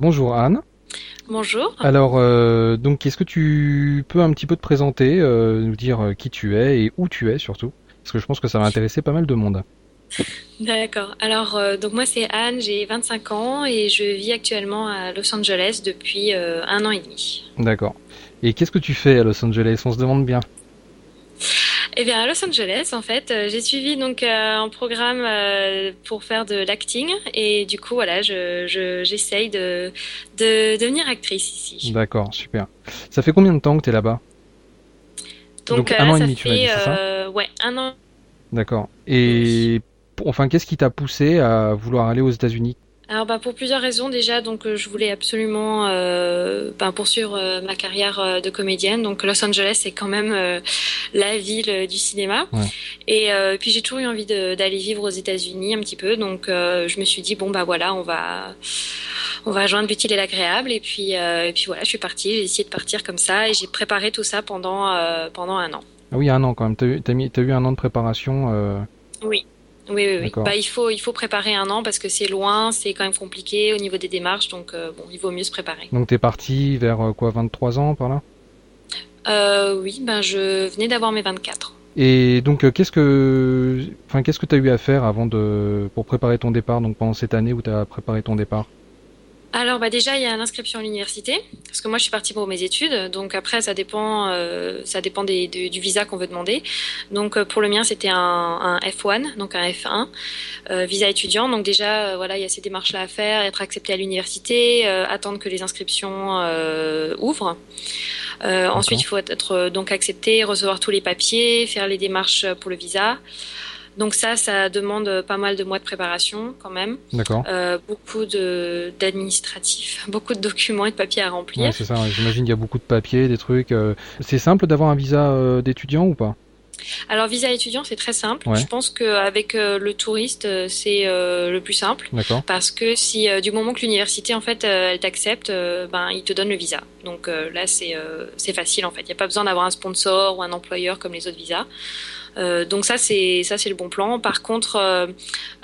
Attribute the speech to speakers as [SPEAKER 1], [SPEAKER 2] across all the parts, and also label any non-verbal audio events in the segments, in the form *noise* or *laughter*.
[SPEAKER 1] Bonjour Anne.
[SPEAKER 2] Bonjour.
[SPEAKER 1] Alors, euh, donc, est-ce que tu peux un petit peu te présenter, euh, nous dire euh, qui tu es et où tu es surtout? Parce que je pense que ça va intéresser pas mal de monde.
[SPEAKER 2] D'accord. Alors, euh, donc moi c'est Anne, j'ai 25 ans et je vis actuellement à Los Angeles depuis un an et demi.
[SPEAKER 1] D'accord. Et qu'est-ce que tu fais à Los Angeles? On se demande bien.
[SPEAKER 2] Eh bien, à Los Angeles, en fait, euh, j'ai suivi donc euh, un programme euh, pour faire de l'acting et du coup, voilà, je, je- j'essaye de, de devenir actrice ici.
[SPEAKER 1] D'accord, super. Ça fait combien de temps que tu es là-bas? Donc, un
[SPEAKER 2] là,
[SPEAKER 1] an et demi, tu dit, ça?
[SPEAKER 2] ouais un an.
[SPEAKER 1] D'accord. Et enfin, qu'est-ce qui t'a poussé à vouloir aller aux États-Unis?
[SPEAKER 2] Alors, bah, pour plusieurs raisons déjà, donc euh, je voulais absolument euh, ben, poursuivre euh, ma carrière de comédienne. Donc Los Angeles, c'est quand même euh, la ville du cinéma.
[SPEAKER 1] Ouais.
[SPEAKER 2] Et puis j'ai toujours eu envie d'aller vivre aux États-Unis un petit peu. Donc je me suis dit bon bah voilà, on va on va joindre l'utile et l'agréable. Et puis et puis voilà, je suis partie. J'ai essayé de partir comme ça et j'ai préparé tout ça pendant pendant un an.
[SPEAKER 1] Ah oui, un an quand même. T'as eu, mis, un an de préparation.
[SPEAKER 2] Oui. Oui, oui. Bah, il faut, il faut préparer un an parce que c'est loin, c'est quand même compliqué au niveau des démarches, donc euh, bon, il vaut mieux se préparer.
[SPEAKER 1] Donc t'es parti vers euh, quoi, 23 ans par là?
[SPEAKER 2] Euh, oui, ben je venais d'avoir mes 24.
[SPEAKER 1] Et donc, qu'est-ce que, enfin, qu'est-ce que tu as eu à faire avant de, pour préparer ton départ, donc pendant cette année où tu as préparé ton départ?
[SPEAKER 2] Alors bah déjà il y a l'inscription à l'université parce que moi je suis partie pour mes études. Donc après ça dépend euh, ça dépend des, de- du visa qu'on veut demander. Donc euh, pour le mien c'était un, un F1 donc un F1 euh, visa étudiant. Donc déjà euh, voilà il y a ces démarches là à faire être accepté à l'université euh, attendre que les inscriptions euh, ouvrent. Euh, ensuite il faut être donc accepté recevoir tous les papiers faire les démarches pour le visa donc ça ça demande pas mal de mois de préparation quand même
[SPEAKER 1] D'accord.
[SPEAKER 2] euh, beaucoup d'administratifs, *laughs* beaucoup de documents et de papiers à remplir.
[SPEAKER 1] Ouais, c'est ça. ouais. J'imagine qu'il y a beaucoup de papiers, des trucs. euh, C'est simple d'avoir un visa euh, d'étudiant ou pas?
[SPEAKER 2] Alors visa étudiant, c'est très simple.
[SPEAKER 1] Ouais.
[SPEAKER 2] Je pense qu'avec euh, le touriste, euh, c'est euh, le plus simple.
[SPEAKER 1] D'accord.
[SPEAKER 2] Parce que si euh, du moment que l'université en fait elle t'accepte, ben il te donne le visa. Donc là c'est c'est facile en fait. Il n'y a pas besoin d'avoir un sponsor ou un employeur comme les autres visas. Euh, donc ça c'est ça c'est le bon plan. Par contre, euh,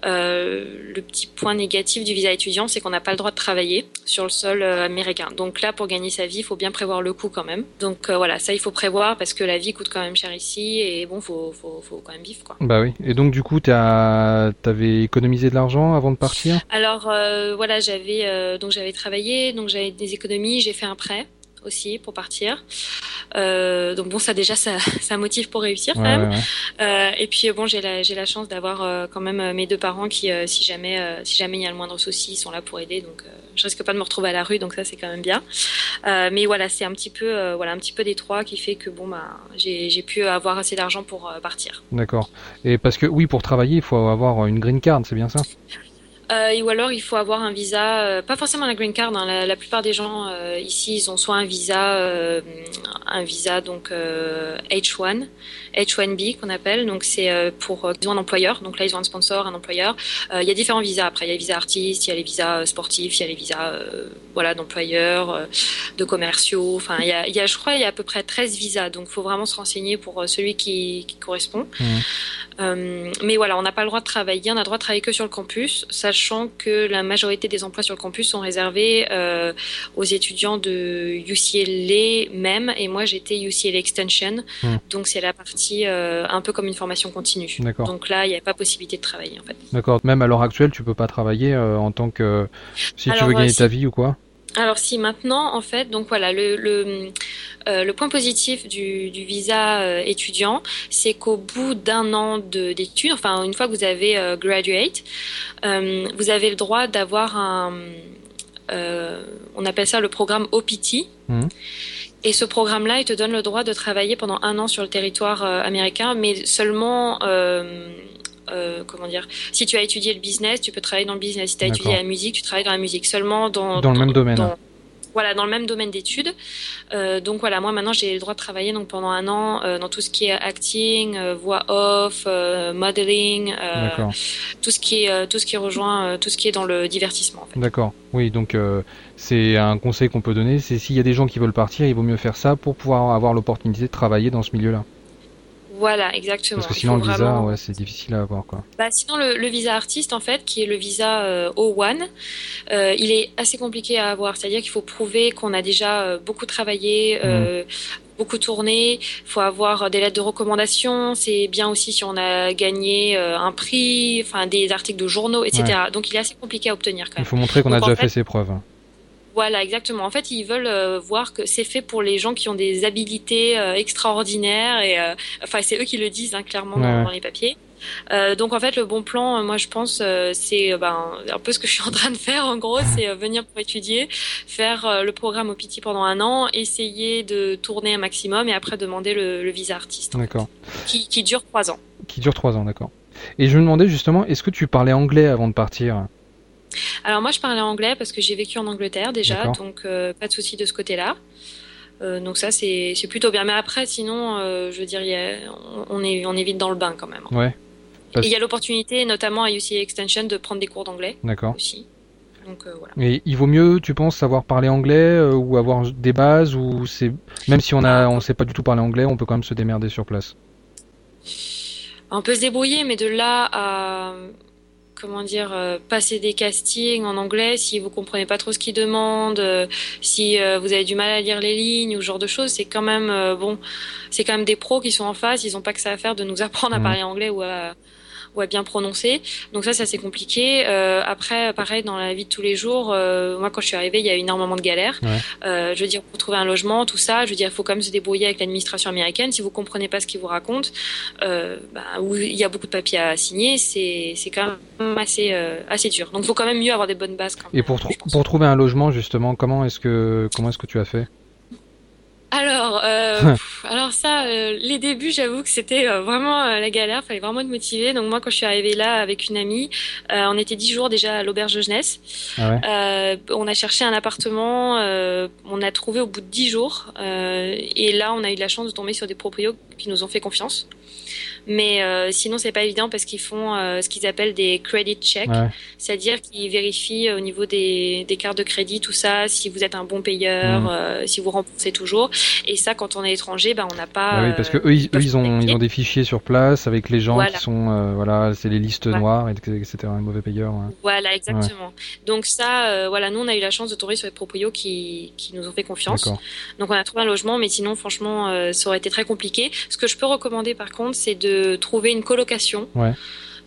[SPEAKER 2] euh, le petit point négatif du visa étudiant, c'est qu'on n'a pas le droit de travailler sur le sol américain. Donc là, pour gagner sa vie, il faut bien prévoir le coût quand même. Donc voilà, ça il faut prévoir parce que la vie coûte quand même cher ici et bon, faut faut faut quand même vivre quoi.
[SPEAKER 1] Bah oui. Et donc, du coup, t'avais économisé de l'argent avant de partir?
[SPEAKER 2] Alors voilà, j'avais donc j'avais travaillé, donc j'avais des économies, j'ai fait un prêt aussi pour partir. Euh, donc bon, ça déjà ça, *laughs* ça motive pour réussir quand
[SPEAKER 1] Ouais,
[SPEAKER 2] même.
[SPEAKER 1] ouais, ouais.
[SPEAKER 2] Euh, et puis bon, j'ai la j'ai la chance d'avoir euh, quand même euh, mes deux parents qui, euh, si jamais euh, si jamais il y a le moindre souci, ils sont là pour aider. Donc euh, je risque pas de me retrouver à la rue, donc ça c'est quand même bien. Euh, mais voilà, c'est un petit peu euh, voilà un petit peu des trois qui fait que bon bah j'ai j'ai pu avoir assez d'argent pour euh, partir.
[SPEAKER 1] D'accord. Et parce que oui, pour travailler, il faut avoir une green card, c'est bien ça?
[SPEAKER 2] Euh, et ou alors il faut avoir un visa, euh, pas forcément la green card. hein, la, la plupart des gens euh, ici, ils ont soit un visa, un visa donc euh, H1, H1B qu'on appelle. Donc c'est pour ils ont un employeur. Donc là ils ont un sponsor, un employeur. Il y a différents visas. Après il y a les visas artistes, il y a les visas sportifs, il y a les visas voilà d'employeurs, de commerciaux. Enfin il y a, il y a je crois il y a à peu près 13 visas. Donc faut vraiment se renseigner pour celui qui, qui correspond. Euh, mais voilà, on n'a pas le droit de travailler, on a le droit de travailler que sur le campus, sachant que la majorité des emplois sur le campus sont réservés euh, aux étudiants de UCLA même, et moi j'étais UCLA Extension,
[SPEAKER 1] Hmm.
[SPEAKER 2] donc c'est la partie euh, un peu comme une formation continue. Donc là, il n'y a pas possibilité de travailler en fait.
[SPEAKER 1] D'accord. Même à l'heure actuelle, tu peux pas travailler euh, en tant que si tu veux gagner ta vie ou quoi?
[SPEAKER 2] Alors si maintenant, en fait, donc voilà, le, le, euh, le point positif du, du visa euh, étudiant, c'est qu'au bout d'un an de- d'études, enfin une fois que vous avez euh, graduate, euh, vous avez le droit d'avoir un, euh, on appelle ça le programme OPT.
[SPEAKER 1] Mhm.
[SPEAKER 2] Et ce programme-là, il te donne le droit de travailler pendant un an sur le territoire euh, américain, mais seulement, euh, comment dire, si tu as étudié le business, tu peux travailler dans le business. Si tu as étudié la musique, tu travailles dans la musique. Seulement dans,
[SPEAKER 1] Dans le même domaine.
[SPEAKER 2] dans- voilà, dans le même domaine d'études. Euh, donc voilà, moi maintenant j'ai le droit de travailler donc pendant un an euh, dans tout ce qui est acting, euh, voix off, modeling, tout ce qui est tout ce qui rejoint tout ce qui est dans le divertissement. En fait.
[SPEAKER 1] D'accord. Oui, donc c'est un conseil qu'on peut donner, c'est s'il y a des gens qui veulent partir, il vaut mieux faire ça pour pouvoir avoir l'opportunité de travailler dans ce milieu-là.
[SPEAKER 2] Voilà, exactement.
[SPEAKER 1] Parce que sinon, le visa, ouais, c'est difficile à avoir, quoi.
[SPEAKER 2] Bah, sinon, le, visa artiste, en fait, qui est le visa euh, O1, euh, il est assez compliqué à avoir. C'est-à-dire qu'il faut prouver qu'on a déjà euh, beaucoup travaillé, mmh. beaucoup tourné. Il faut avoir des lettres de recommandation. C'est bien aussi si on a gagné un prix, enfin des articles de journaux, etc. Donc, il est assez compliqué à obtenir, quand même.
[SPEAKER 1] Il faut montrer qu'on a déjà fait, ses preuves.
[SPEAKER 2] Voilà, exactement. En fait, ils veulent euh, voir que c'est fait pour les gens qui ont des habilités euh, extraordinaires et euh, enfin c'est eux qui le disent hein, clairement dans, les papiers. donc en fait, le bon plan, moi je pense, c'est ben, un peu ce que je suis en train de faire. En gros, c'est venir pour étudier, faire le programme au pendant un an, essayer de tourner un maximum et après demander le, visa artiste.
[SPEAKER 1] D'accord.
[SPEAKER 2] Qui, qui dure trois ans.
[SPEAKER 1] Qui dure trois ans, d'accord. Et je me demandais justement, est-ce que tu parlais anglais avant de partir?
[SPEAKER 2] Alors moi je parlais anglais parce que j'ai vécu en Angleterre déjà, donc euh, pas de souci de ce côté-là. Euh, donc ça c'est plutôt bien. Mais après sinon, euh, je veux dire, on, est, on est vite dans le bain quand même.
[SPEAKER 1] Ouais.
[SPEAKER 2] Et il y a l'opportunité, notamment à UCA Extension, de prendre des cours d'anglais.
[SPEAKER 1] D'accord.
[SPEAKER 2] Aussi. Donc, voilà.
[SPEAKER 1] Il vaut mieux, tu penses, savoir parler anglais ou avoir des bases ou c'est même si on a, on sait pas du tout parler anglais, on peut quand même se démerder sur place?
[SPEAKER 2] On peut se débrouiller, mais de là à comment dire, euh, passer des castings en anglais si vous comprenez pas trop ce qu'ils demandent, euh, si euh, vous avez du mal à lire les lignes ou ce genre de choses, c'est quand même bon, c'est quand même des pros qui sont en face, ils ont pas que ça à faire de nous *laughs* apprendre à mmh. parler anglais ou à à bien prononcer. Donc ça, ça c'est compliqué. Euh, après, pareil, dans la vie de tous les jours, euh, moi quand je suis arrivée, il y a eu énormément de galères. Euh, je veux dire, pour trouver un logement, tout ça, je veux dire, il faut quand même se débrouiller avec l'administration américaine. Si vous comprenez pas ce qu'ils vous racontent, bah, où il y a beaucoup de papiers à signer, c'est c'est quand même assez assez dur. Donc il faut quand même mieux avoir des bonnes bases. Quand
[SPEAKER 1] Et pour pour trouver un logement justement, comment est-ce que comment est-ce que tu as fait?
[SPEAKER 2] Alors, euh, alors ça, euh, les débuts, j'avoue que c'était euh, vraiment la galère. Fallait vraiment être motivé. Donc moi, quand je suis arrivée là avec une amie, on était dix jours déjà à l'auberge de jeunesse. Ah on a cherché un appartement. on a trouvé au bout de dix jours. et là, on a eu la chance de tomber sur des proprios qui nous ont fait confiance. Mais euh, sinon, c'est pas évident parce qu'ils font euh, ce qu'ils appellent des credit checks, c'est-à-dire qu'ils vérifient au niveau des, des, cartes de crédit, tout ça, si vous êtes un bon payeur, mm. euh, si vous remboursez toujours. Et ça, quand on est étranger, ben on n'a pas.
[SPEAKER 1] Bah oui, parce que eux, ils, ils, ont, ils ont des fichiers sur place avec les gens qui sont, voilà, c'est les listes noires, etc. Les mauvais payeurs.
[SPEAKER 2] Voilà, exactement. Donc ça, voilà, nous, on a eu la chance de tomber sur des proprios qui, qui nous ont fait confiance. Donc on a trouvé un logement, mais sinon, franchement, ça aurait été très compliqué. Ce que je peux recommander, par contre, c'est de trouver une colocation.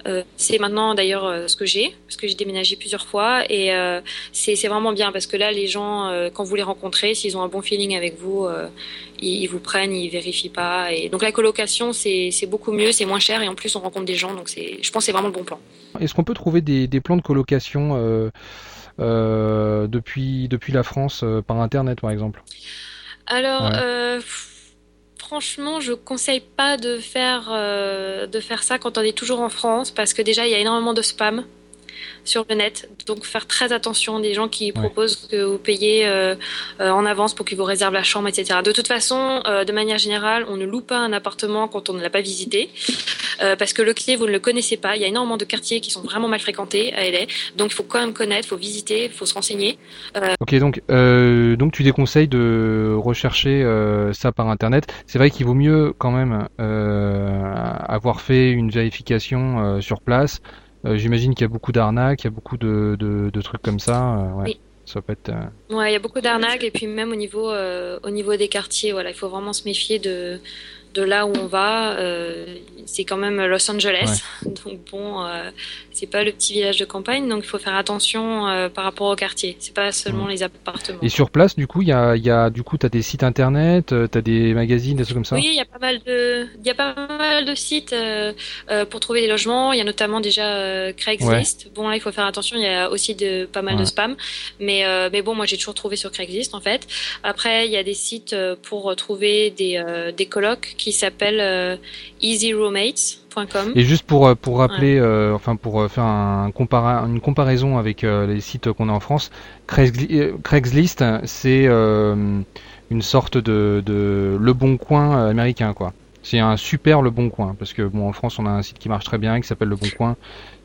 [SPEAKER 2] Euh, c'est maintenant d'ailleurs euh, ce que j'ai, parce que j'ai déménagé plusieurs fois et euh, c'est vraiment bien parce que là, les gens, quand vous les rencontrez, s'ils ont un bon feeling avec vous, ils, vous prennent, ils vérifient pas. Et donc la colocation, c'est beaucoup mieux, c'est moins cher et en plus on rencontre des gens, donc je pense c'est vraiment le bon plan.
[SPEAKER 1] Est-ce qu'on peut trouver des, plans de colocation depuis, depuis la France par Internet par exemple?
[SPEAKER 2] Alors franchement, je conseille pas de faire, euh, de faire ça quand on est toujours en France parce que déjà il y a énormément de spam sur le net. Donc faire très attention des gens qui proposent que vous payez euh, euh, en avance pour qu'ils vous réservent la chambre, etc. De toute façon, euh, de manière générale, on ne loue pas un appartement quand on ne l'a pas visité. parce que le clé, vous ne le connaissez pas. Il y a énormément de quartiers qui sont vraiment mal fréquentés à LA. Donc il faut quand même connaître, il faut visiter, il faut se renseigner.
[SPEAKER 1] Ok, donc, donc tu déconseilles de rechercher ça par Internet. C'est vrai qu'il vaut mieux quand même avoir fait une vérification sur place. Euh, j'imagine qu'il y a beaucoup d'arnaques, il y a beaucoup de, de, trucs comme ça. Euh, ouais. Oui. Ça peut être.
[SPEAKER 2] Euh, ouais, il y a beaucoup d'arnaques et puis même au niveau au niveau des quartiers, voilà, il faut vraiment se méfier de de là où on va. c'est quand même Los Angeles, *laughs* donc bon, c'est pas le petit village de campagne, donc il faut faire attention euh, par rapport au quartier. C'est pas seulement les appartements.
[SPEAKER 1] Et sur place, du coup, il y a, y a, du coup, t'as des sites internet, euh, t'as des magazines, des trucs comme ça?
[SPEAKER 2] Oui, il y a pas mal de, il y a pas mal de sites euh, pour trouver des logements. Il y a notamment déjà Craigslist. Bon là, il faut faire attention. Il y a aussi de pas mal de spam, mais mais bon, moi j'ai toujours trouvé sur Craigslist en fait. Après, il y a des sites pour trouver des des colocs qui s'appellent Easy Roommates.
[SPEAKER 1] Et juste pour euh, pour rappeler, euh, enfin pour euh, faire un une comparaison avec les sites qu'on a en France, Craigslist, c'est une sorte de, de Le Bon Coin américain, quoi. C'est un super Le Bon Coin, parce que bon en France on a un site qui marche très bien, qui s'appelle Le Bon Coin.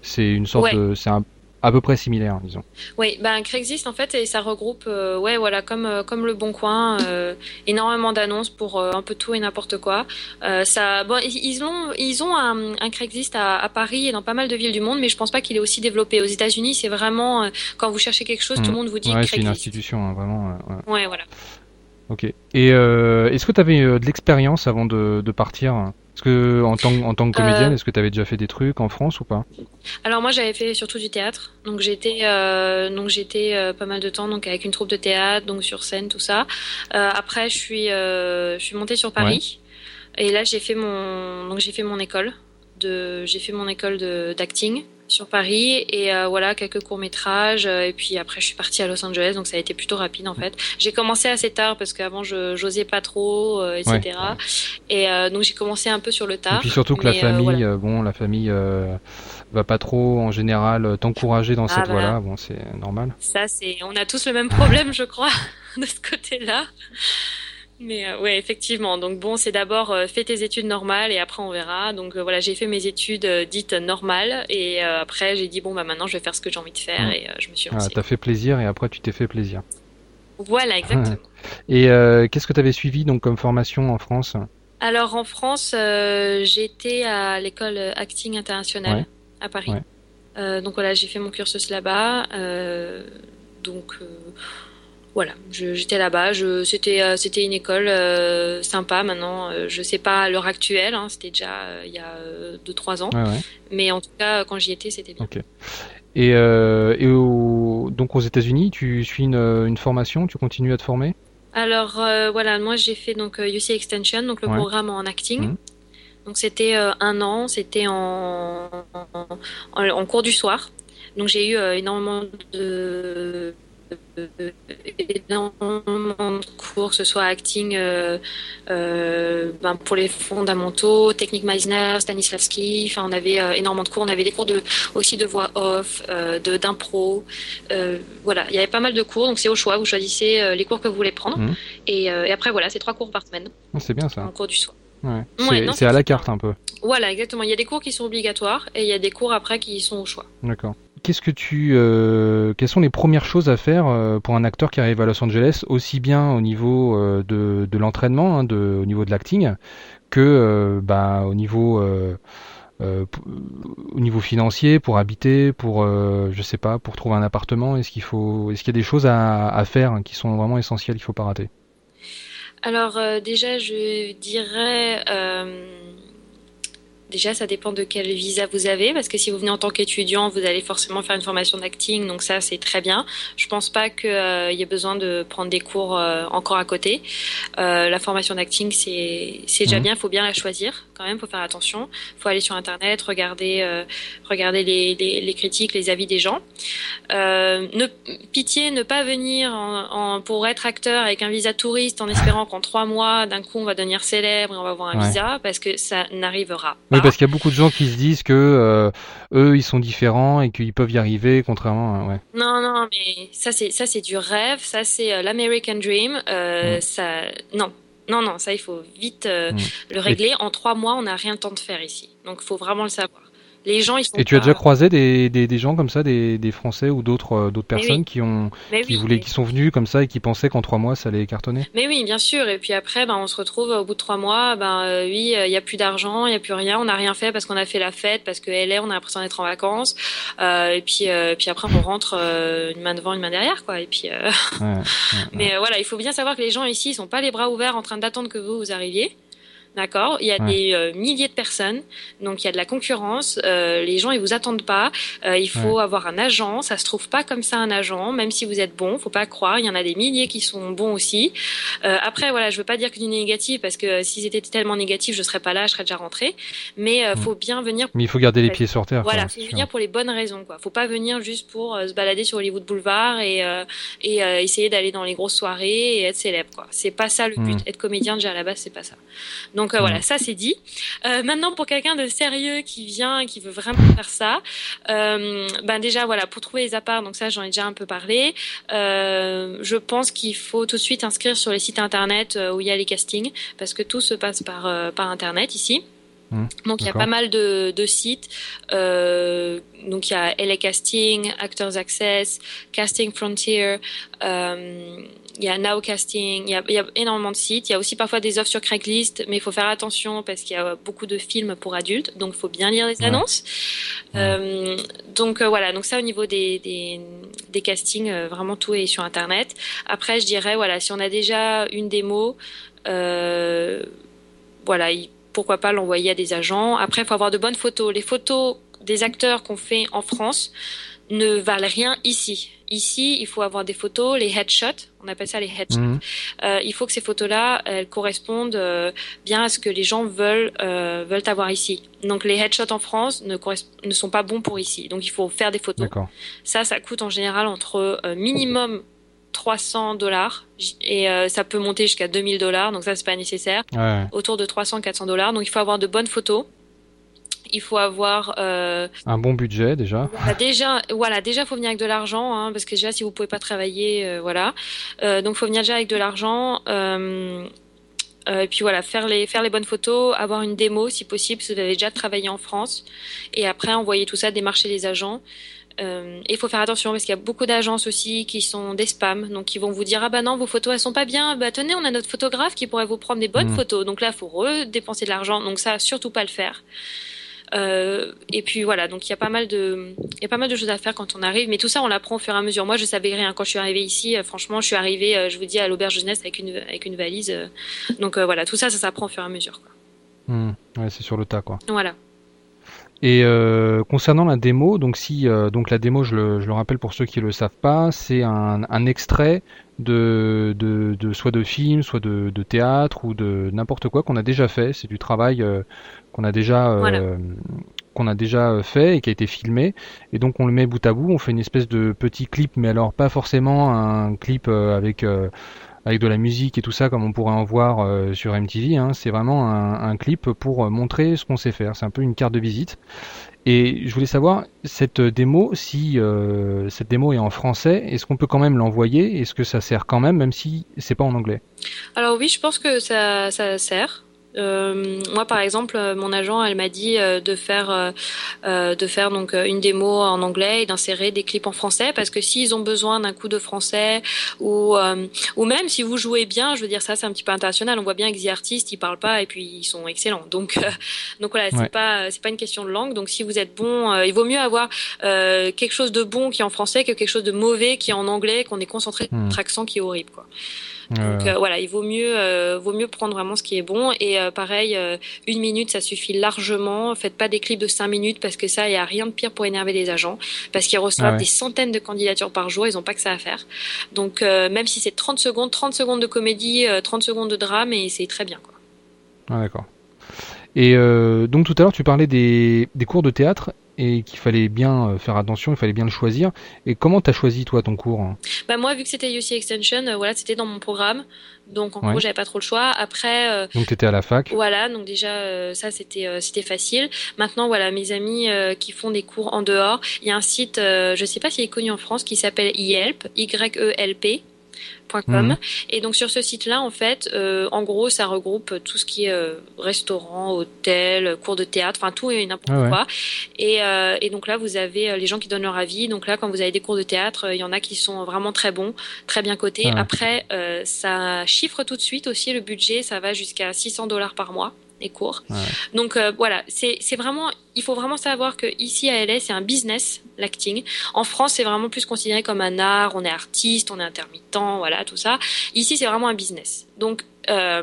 [SPEAKER 1] C'est une sorte de, c'est un à peu près similaires, disons.
[SPEAKER 2] Oui, ben Craigslist en fait, et ça regroupe, euh, ouais, voilà, comme euh, comme le Bon Coin, euh, énormément d'annonces pour un peu tout et n'importe quoi. ça, bon, ils ont ils ont un, un Craigslist à, à, Paris et dans pas mal de villes du monde, mais je pense pas qu'il est aussi développé. Aux États-Unis, c'est vraiment quand vous cherchez quelque chose, tout le mm. monde vous dit
[SPEAKER 1] ouais, c'est une institution, hein, vraiment.
[SPEAKER 2] Ouais. ouais. voilà.
[SPEAKER 1] Ok. Et est-ce que tu avais de l'expérience avant de, de partir? Est-ce que en tant, en tant que comédienne, euh, est-ce que tu avais déjà fait des trucs en France ou pas?
[SPEAKER 2] Alors moi j'avais fait surtout du théâtre. Donc j'étais euh, donc j'étais euh, pas mal de temps donc avec une troupe de théâtre, donc sur scène tout ça. après je suis je suis montée sur Paris et là j'ai fait mon donc j'ai fait mon école de j'ai fait mon école de d'acting sur Paris et euh, voilà quelques courts métrages euh, et puis après je suis partie à Los Angeles donc ça a été plutôt rapide en fait. J'ai commencé assez tard parce qu'avant je j'osais pas trop euh, etc. Et donc j'ai commencé un peu sur le tard.
[SPEAKER 1] Et puis surtout que la famille bon la famille va pas trop en général t'encourager dans ah cette bah voie-là bon c'est normal.
[SPEAKER 2] Ça c'est on a tous le même problème je crois *laughs* de ce côté-là. Mais euh, ouais, effectivement. Donc bon, c'est d'abord euh, fais tes études normales et après on verra. Donc euh, voilà, j'ai fait mes études dites normales et après j'ai dit bon bah maintenant je vais faire ce que j'ai envie de faire et je me suis
[SPEAKER 1] lancée. Ah, t'as fait plaisir et après tu t'es fait plaisir.
[SPEAKER 2] Voilà, exactement. *laughs*
[SPEAKER 1] et qu'est-ce que tu avais suivi donc comme formation en France?
[SPEAKER 2] Alors en France, j'étais à l'école acting international à Paris. donc voilà, j'ai fait mon cursus là-bas. donc voilà, j'étais là-bas. C'était euh, c'était une école euh, sympa. Maintenant, euh, je sais pas à l'heure actuelle. Hein, c'était déjà il y a 2-3 ans. Mais en tout cas, quand j'y étais, c'était bien.
[SPEAKER 1] Et, et donc aux États-Unis, tu suis une, une, formation, tu continues à te former?
[SPEAKER 2] Alors voilà, moi j'ai fait donc UC Extension, donc le programme en acting. Mmh. Donc c'était un an, c'était en, en, en, cours du soir. Donc j'ai eu énormément de énormément de cours, que ce soit acting euh, euh, ben pour les fondamentaux, technique Meisner, Stanislavski. Enfin, on avait euh, énormément de cours. On avait des cours de, aussi de voix off, de d'impro. voilà, il y avait pas mal de cours. Donc c'est au choix. Vous choisissez les cours que vous voulez prendre. Mmh. Et, après voilà, c'est trois cours par semaine.
[SPEAKER 1] Oh, c'est bien ça.
[SPEAKER 2] En cours du soir.
[SPEAKER 1] Ouais. C'est à la carte un peu.
[SPEAKER 2] Voilà, exactement. Il y a des cours qui sont obligatoires et il y a des cours après qui sont au choix.
[SPEAKER 1] D'accord qu'est-ce que tu, euh, quelles sont les premières choses à faire euh, pour un acteur qui arrive à Los Angeles, aussi bien au niveau euh, de, de l'entraînement, hein, au niveau de l'acting, que bah, au niveau au niveau financier, pour habiter, pour je sais pas, pour trouver un appartement? Est-ce qu'il faut, est-ce qu'il y a des choses à, à faire qui sont vraiment essentielles, il faut pas rater?
[SPEAKER 2] Alors déjà, je dirais Déjà, ça dépend de quel visa vous avez, parce que si vous venez en tant qu'étudiant, vous allez forcément faire une formation d'acting, donc ça, c'est très bien. Je pense pas qu'il euh, y ait besoin de prendre des cours euh, encore à côté. Euh, la formation d'acting, c'est c'est déjà mmh. bien, il faut bien la choisir quand même, faut faire attention. faut aller sur Internet, regarder, regarder les, les, les, critiques, les avis des gens. ne, pitié, ne pas venir en, pour être acteur avec un visa touriste en espérant qu'en trois mois, d'un coup, on va devenir célèbre et on va avoir un visa, parce que ça n'arrivera pas
[SPEAKER 1] parce qu'il y a beaucoup de gens qui se disent que euh, eux ils sont différents et qu'ils peuvent y arriver, contrairement. Ouais.
[SPEAKER 2] Non, non, mais ça c'est ça c'est du rêve, ça c'est euh, l'American Dream. Euh, Ça, non, non, non, ça il faut vite euh, le régler. En trois mois, on n'a rien de temps de faire ici, donc il faut vraiment le savoir. Les gens, ils sont
[SPEAKER 1] Et tu as déjà croisé des, des, des, gens comme ça, des, des Français ou d'autres euh, d'autres personnes qui ont qui voulaient, qui sont venus comme ça et qui pensaient qu'en trois mois ça allait cartonner?
[SPEAKER 2] Mais oui, bien sûr. Et puis après, ben on se retrouve au bout de trois mois, ben euh, oui, il y a plus d'argent, il y a plus rien, on n'a rien fait parce qu'on a fait la fête, parce que LA, on a l'impression d'être en vacances. Euh, et puis euh, puis après, on rentre une main devant, une main derrière, quoi. Et puis. Ouais, *laughs* mais voilà, il faut bien savoir que les gens ici, ils sont pas les bras ouverts en train d'attendre que vous vous arriviez. D'accord Il y a des euh, milliers de personnes, donc il y a de la concurrence. Euh, les gens, ils vous attendent pas. Euh, il faut avoir un agent. Ça se trouve pas comme ça un agent, même si vous êtes bon. Faut pas croire. Il y en a des milliers qui sont bons aussi. après, voilà, je veux pas dire que du négatif parce que s'ils étaient tellement négatifs, je serais pas là, je serais déjà rentré. Mais faut bien venir.
[SPEAKER 1] Mais il faut garder les pieds sur terre.
[SPEAKER 2] Voilà, faut venir pour les bonnes raisons. Quoi. Faut pas venir juste pour se balader sur Hollywood Boulevard et et essayer d'aller dans les grosses soirées et être célèbre. Quoi. C'est pas ça le but. Hmm. Être comédien déjà à la base, c'est pas ça. Donc euh, voilà, mm. ça c'est dit. Euh, maintenant, pour quelqu'un de sérieux qui vient, qui veut vraiment faire ça, euh, ben déjà voilà, pour trouver les apparts, donc ça j'en ai déjà un peu parlé. je pense qu'il faut tout de suite inscrire sur les sites internet où il y a les castings, parce que tout se passe par par internet ici. Mmh, donc il y a pas mal de, de sites. Euh, donc il y a LA Casting, Actors Access, Casting Frontier, euh, il y a Now Casting, il y, a, il y, a, énormément de sites. Il y a aussi parfois des offres sur Craigslist, mais il faut faire attention parce qu'il y a beaucoup de films pour adultes, donc il faut bien lire les annonces. Euh, donc voilà, donc ça au niveau des, des, des castings, vraiment tout est sur Internet. Après je dirais, voilà, si on a déjà une démo, voilà, il pourquoi pas l'envoyer à des agents. Après, il faut avoir de bonnes photos. Les photos des acteurs qu'on fait en France ne valent rien ici. Ici, il faut avoir des photos, les headshots, on appelle ça les headshots. Mhm. Euh, il faut que ces photos-là, elles correspondent euh, bien à ce que les gens veulent euh, veulent avoir ici. Donc les headshots en France ne ne sont pas bons pour ici. Donc il faut faire des photos. Ça, ça coûte en général entre euh, minimum 300 dollars. Et euh, ça peut monter jusqu'à 2000 dollars. Donc ça c'est pas nécessaire. Autour de 300 400 dollars. Donc il faut avoir de bonnes photos. Il faut avoir
[SPEAKER 1] euh, un bon budget déjà.
[SPEAKER 2] déjà, voilà, déjà faut venir avec de l'argent, hein, parce que déjà si vous pouvez pas travailler, euh, voilà, donc faut venir déjà avec de l'argent. et puis voilà, faire les faire les bonnes photos, avoir une démo si possible, si vous avez déjà travaillé en France, et après envoyer tout ça, démarcher les agents. Euh, il faut faire attention parce qu'il y a beaucoup d'agences aussi qui sont des spams, donc qui vont vous dire ah bah non vos photos elles sont pas bien, bah tenez on a notre photographe qui pourrait vous prendre des bonnes mmh. photos, donc là il faut redépenser de l'argent, donc ça surtout pas le faire. Euh, et puis voilà, donc il y a pas mal de, il y a pas mal de choses à faire quand on arrive, mais tout ça on l'apprend au fur et à mesure. Moi je savais rien quand je suis arrivée ici. Euh, franchement, je suis arrivée, je vous dis, à l'auberge jeunesse avec une avec une valise. donc voilà, tout ça, ça s'apprend au fur et à mesure.
[SPEAKER 1] Quoi. Mmh. ouais, c'est sur le tas quoi.
[SPEAKER 2] Voilà.
[SPEAKER 1] Et euh, concernant la démo, donc si euh, donc la démo, je le, je le, rappelle pour ceux qui le savent pas, c'est un, un, extrait de, de, de, soit de film, soit de, de théâtre ou de n'importe quoi qu'on a déjà fait. C'est du travail euh, qu'on a déjà euh, qu'on a déjà fait et qui a été filmé. Et donc on le met bout à bout, on fait une espèce de petit clip, mais alors pas forcément un clip avec avec de la musique et tout ça comme on pourrait en voir euh, sur MTV. Hein. C'est vraiment un, un, clip pour euh, montrer ce qu'on sait faire. C'est un peu une carte de visite. Et je voulais savoir cette démo, si euh, cette démo est en français, est-ce qu'on peut quand même l'envoyer? Est-ce que ça sert quand même, même si c'est pas en anglais?
[SPEAKER 2] Alors oui, je pense que ça, ça sert. Euh, moi, par exemple, euh, mon agent, elle m'a dit euh, de faire, euh, de faire donc une démo en anglais et d'insérer des clips en français, parce que s'ils ont besoin d'un coup de français ou ou même si vous jouez bien, je veux dire ça, c'est un petit peu international. On voit bien que les artistes, ils parlent pas et puis ils sont excellents. Donc *laughs* donc voilà, c'est pas c'est pas une question de langue. Donc si vous êtes bon, il vaut mieux avoir quelque chose de bon qui est en français que quelque chose de mauvais qui est en anglais, qu'on est concentré sur hmm. accent qui est horrible, quoi. Donc euh, voilà, il vaut mieux, euh, vaut mieux prendre vraiment ce qui est bon. Et euh, pareil, une minute, ça suffit largement. Faites pas des clips de cinq minutes parce que ça, il y a rien de pire pour énerver les agents parce qu'ils reçoivent ah des centaines de candidatures par jour. Ils ont pas que ça à faire. Donc même si c'est 30 secondes, 30 secondes de comédie, 30 secondes de drame, et c'est très bien. Quoi.
[SPEAKER 1] Ah d'accord. Et donc tout à l'heure, tu parlais des, des cours de théâtre et qu'il fallait bien euh, faire attention, il fallait bien le choisir. Et comment t'as choisi toi ton cours hein?
[SPEAKER 2] Bah moi vu que c'était UC Extension, euh, voilà c'était dans mon programme, donc en gros j'avais pas trop le choix. Après
[SPEAKER 1] euh, donc t'étais à la fac?
[SPEAKER 2] Voilà donc déjà ça c'était c'était facile. Maintenant voilà mes amis qui font des cours en dehors, il y a un site je sais pas s'il est connu en France qui s'appelle YELP Y E L P Mhm. Et donc sur ce site-là, en fait, euh, en gros, ça regroupe tout ce qui est euh, restaurant, hôtel, cours de théâtre, enfin tout et n'importe ah quoi. Et, euh, et, donc là, vous avez les gens qui donnent leur avis. Donc là, quand vous avez des cours de théâtre, il y en a qui sont vraiment très bons, très bien cotés. Ah Après, ça chiffre tout de suite aussi le budget. Ça va jusqu'à 600 dollars par mois les cours. Donc euh, voilà, c'est vraiment, il faut vraiment savoir que ici à LA c'est un business l'acting. En France c'est vraiment plus considéré comme un art, on est artiste, on est intermittent, voilà tout ça. Ici c'est vraiment un business. Donc euh,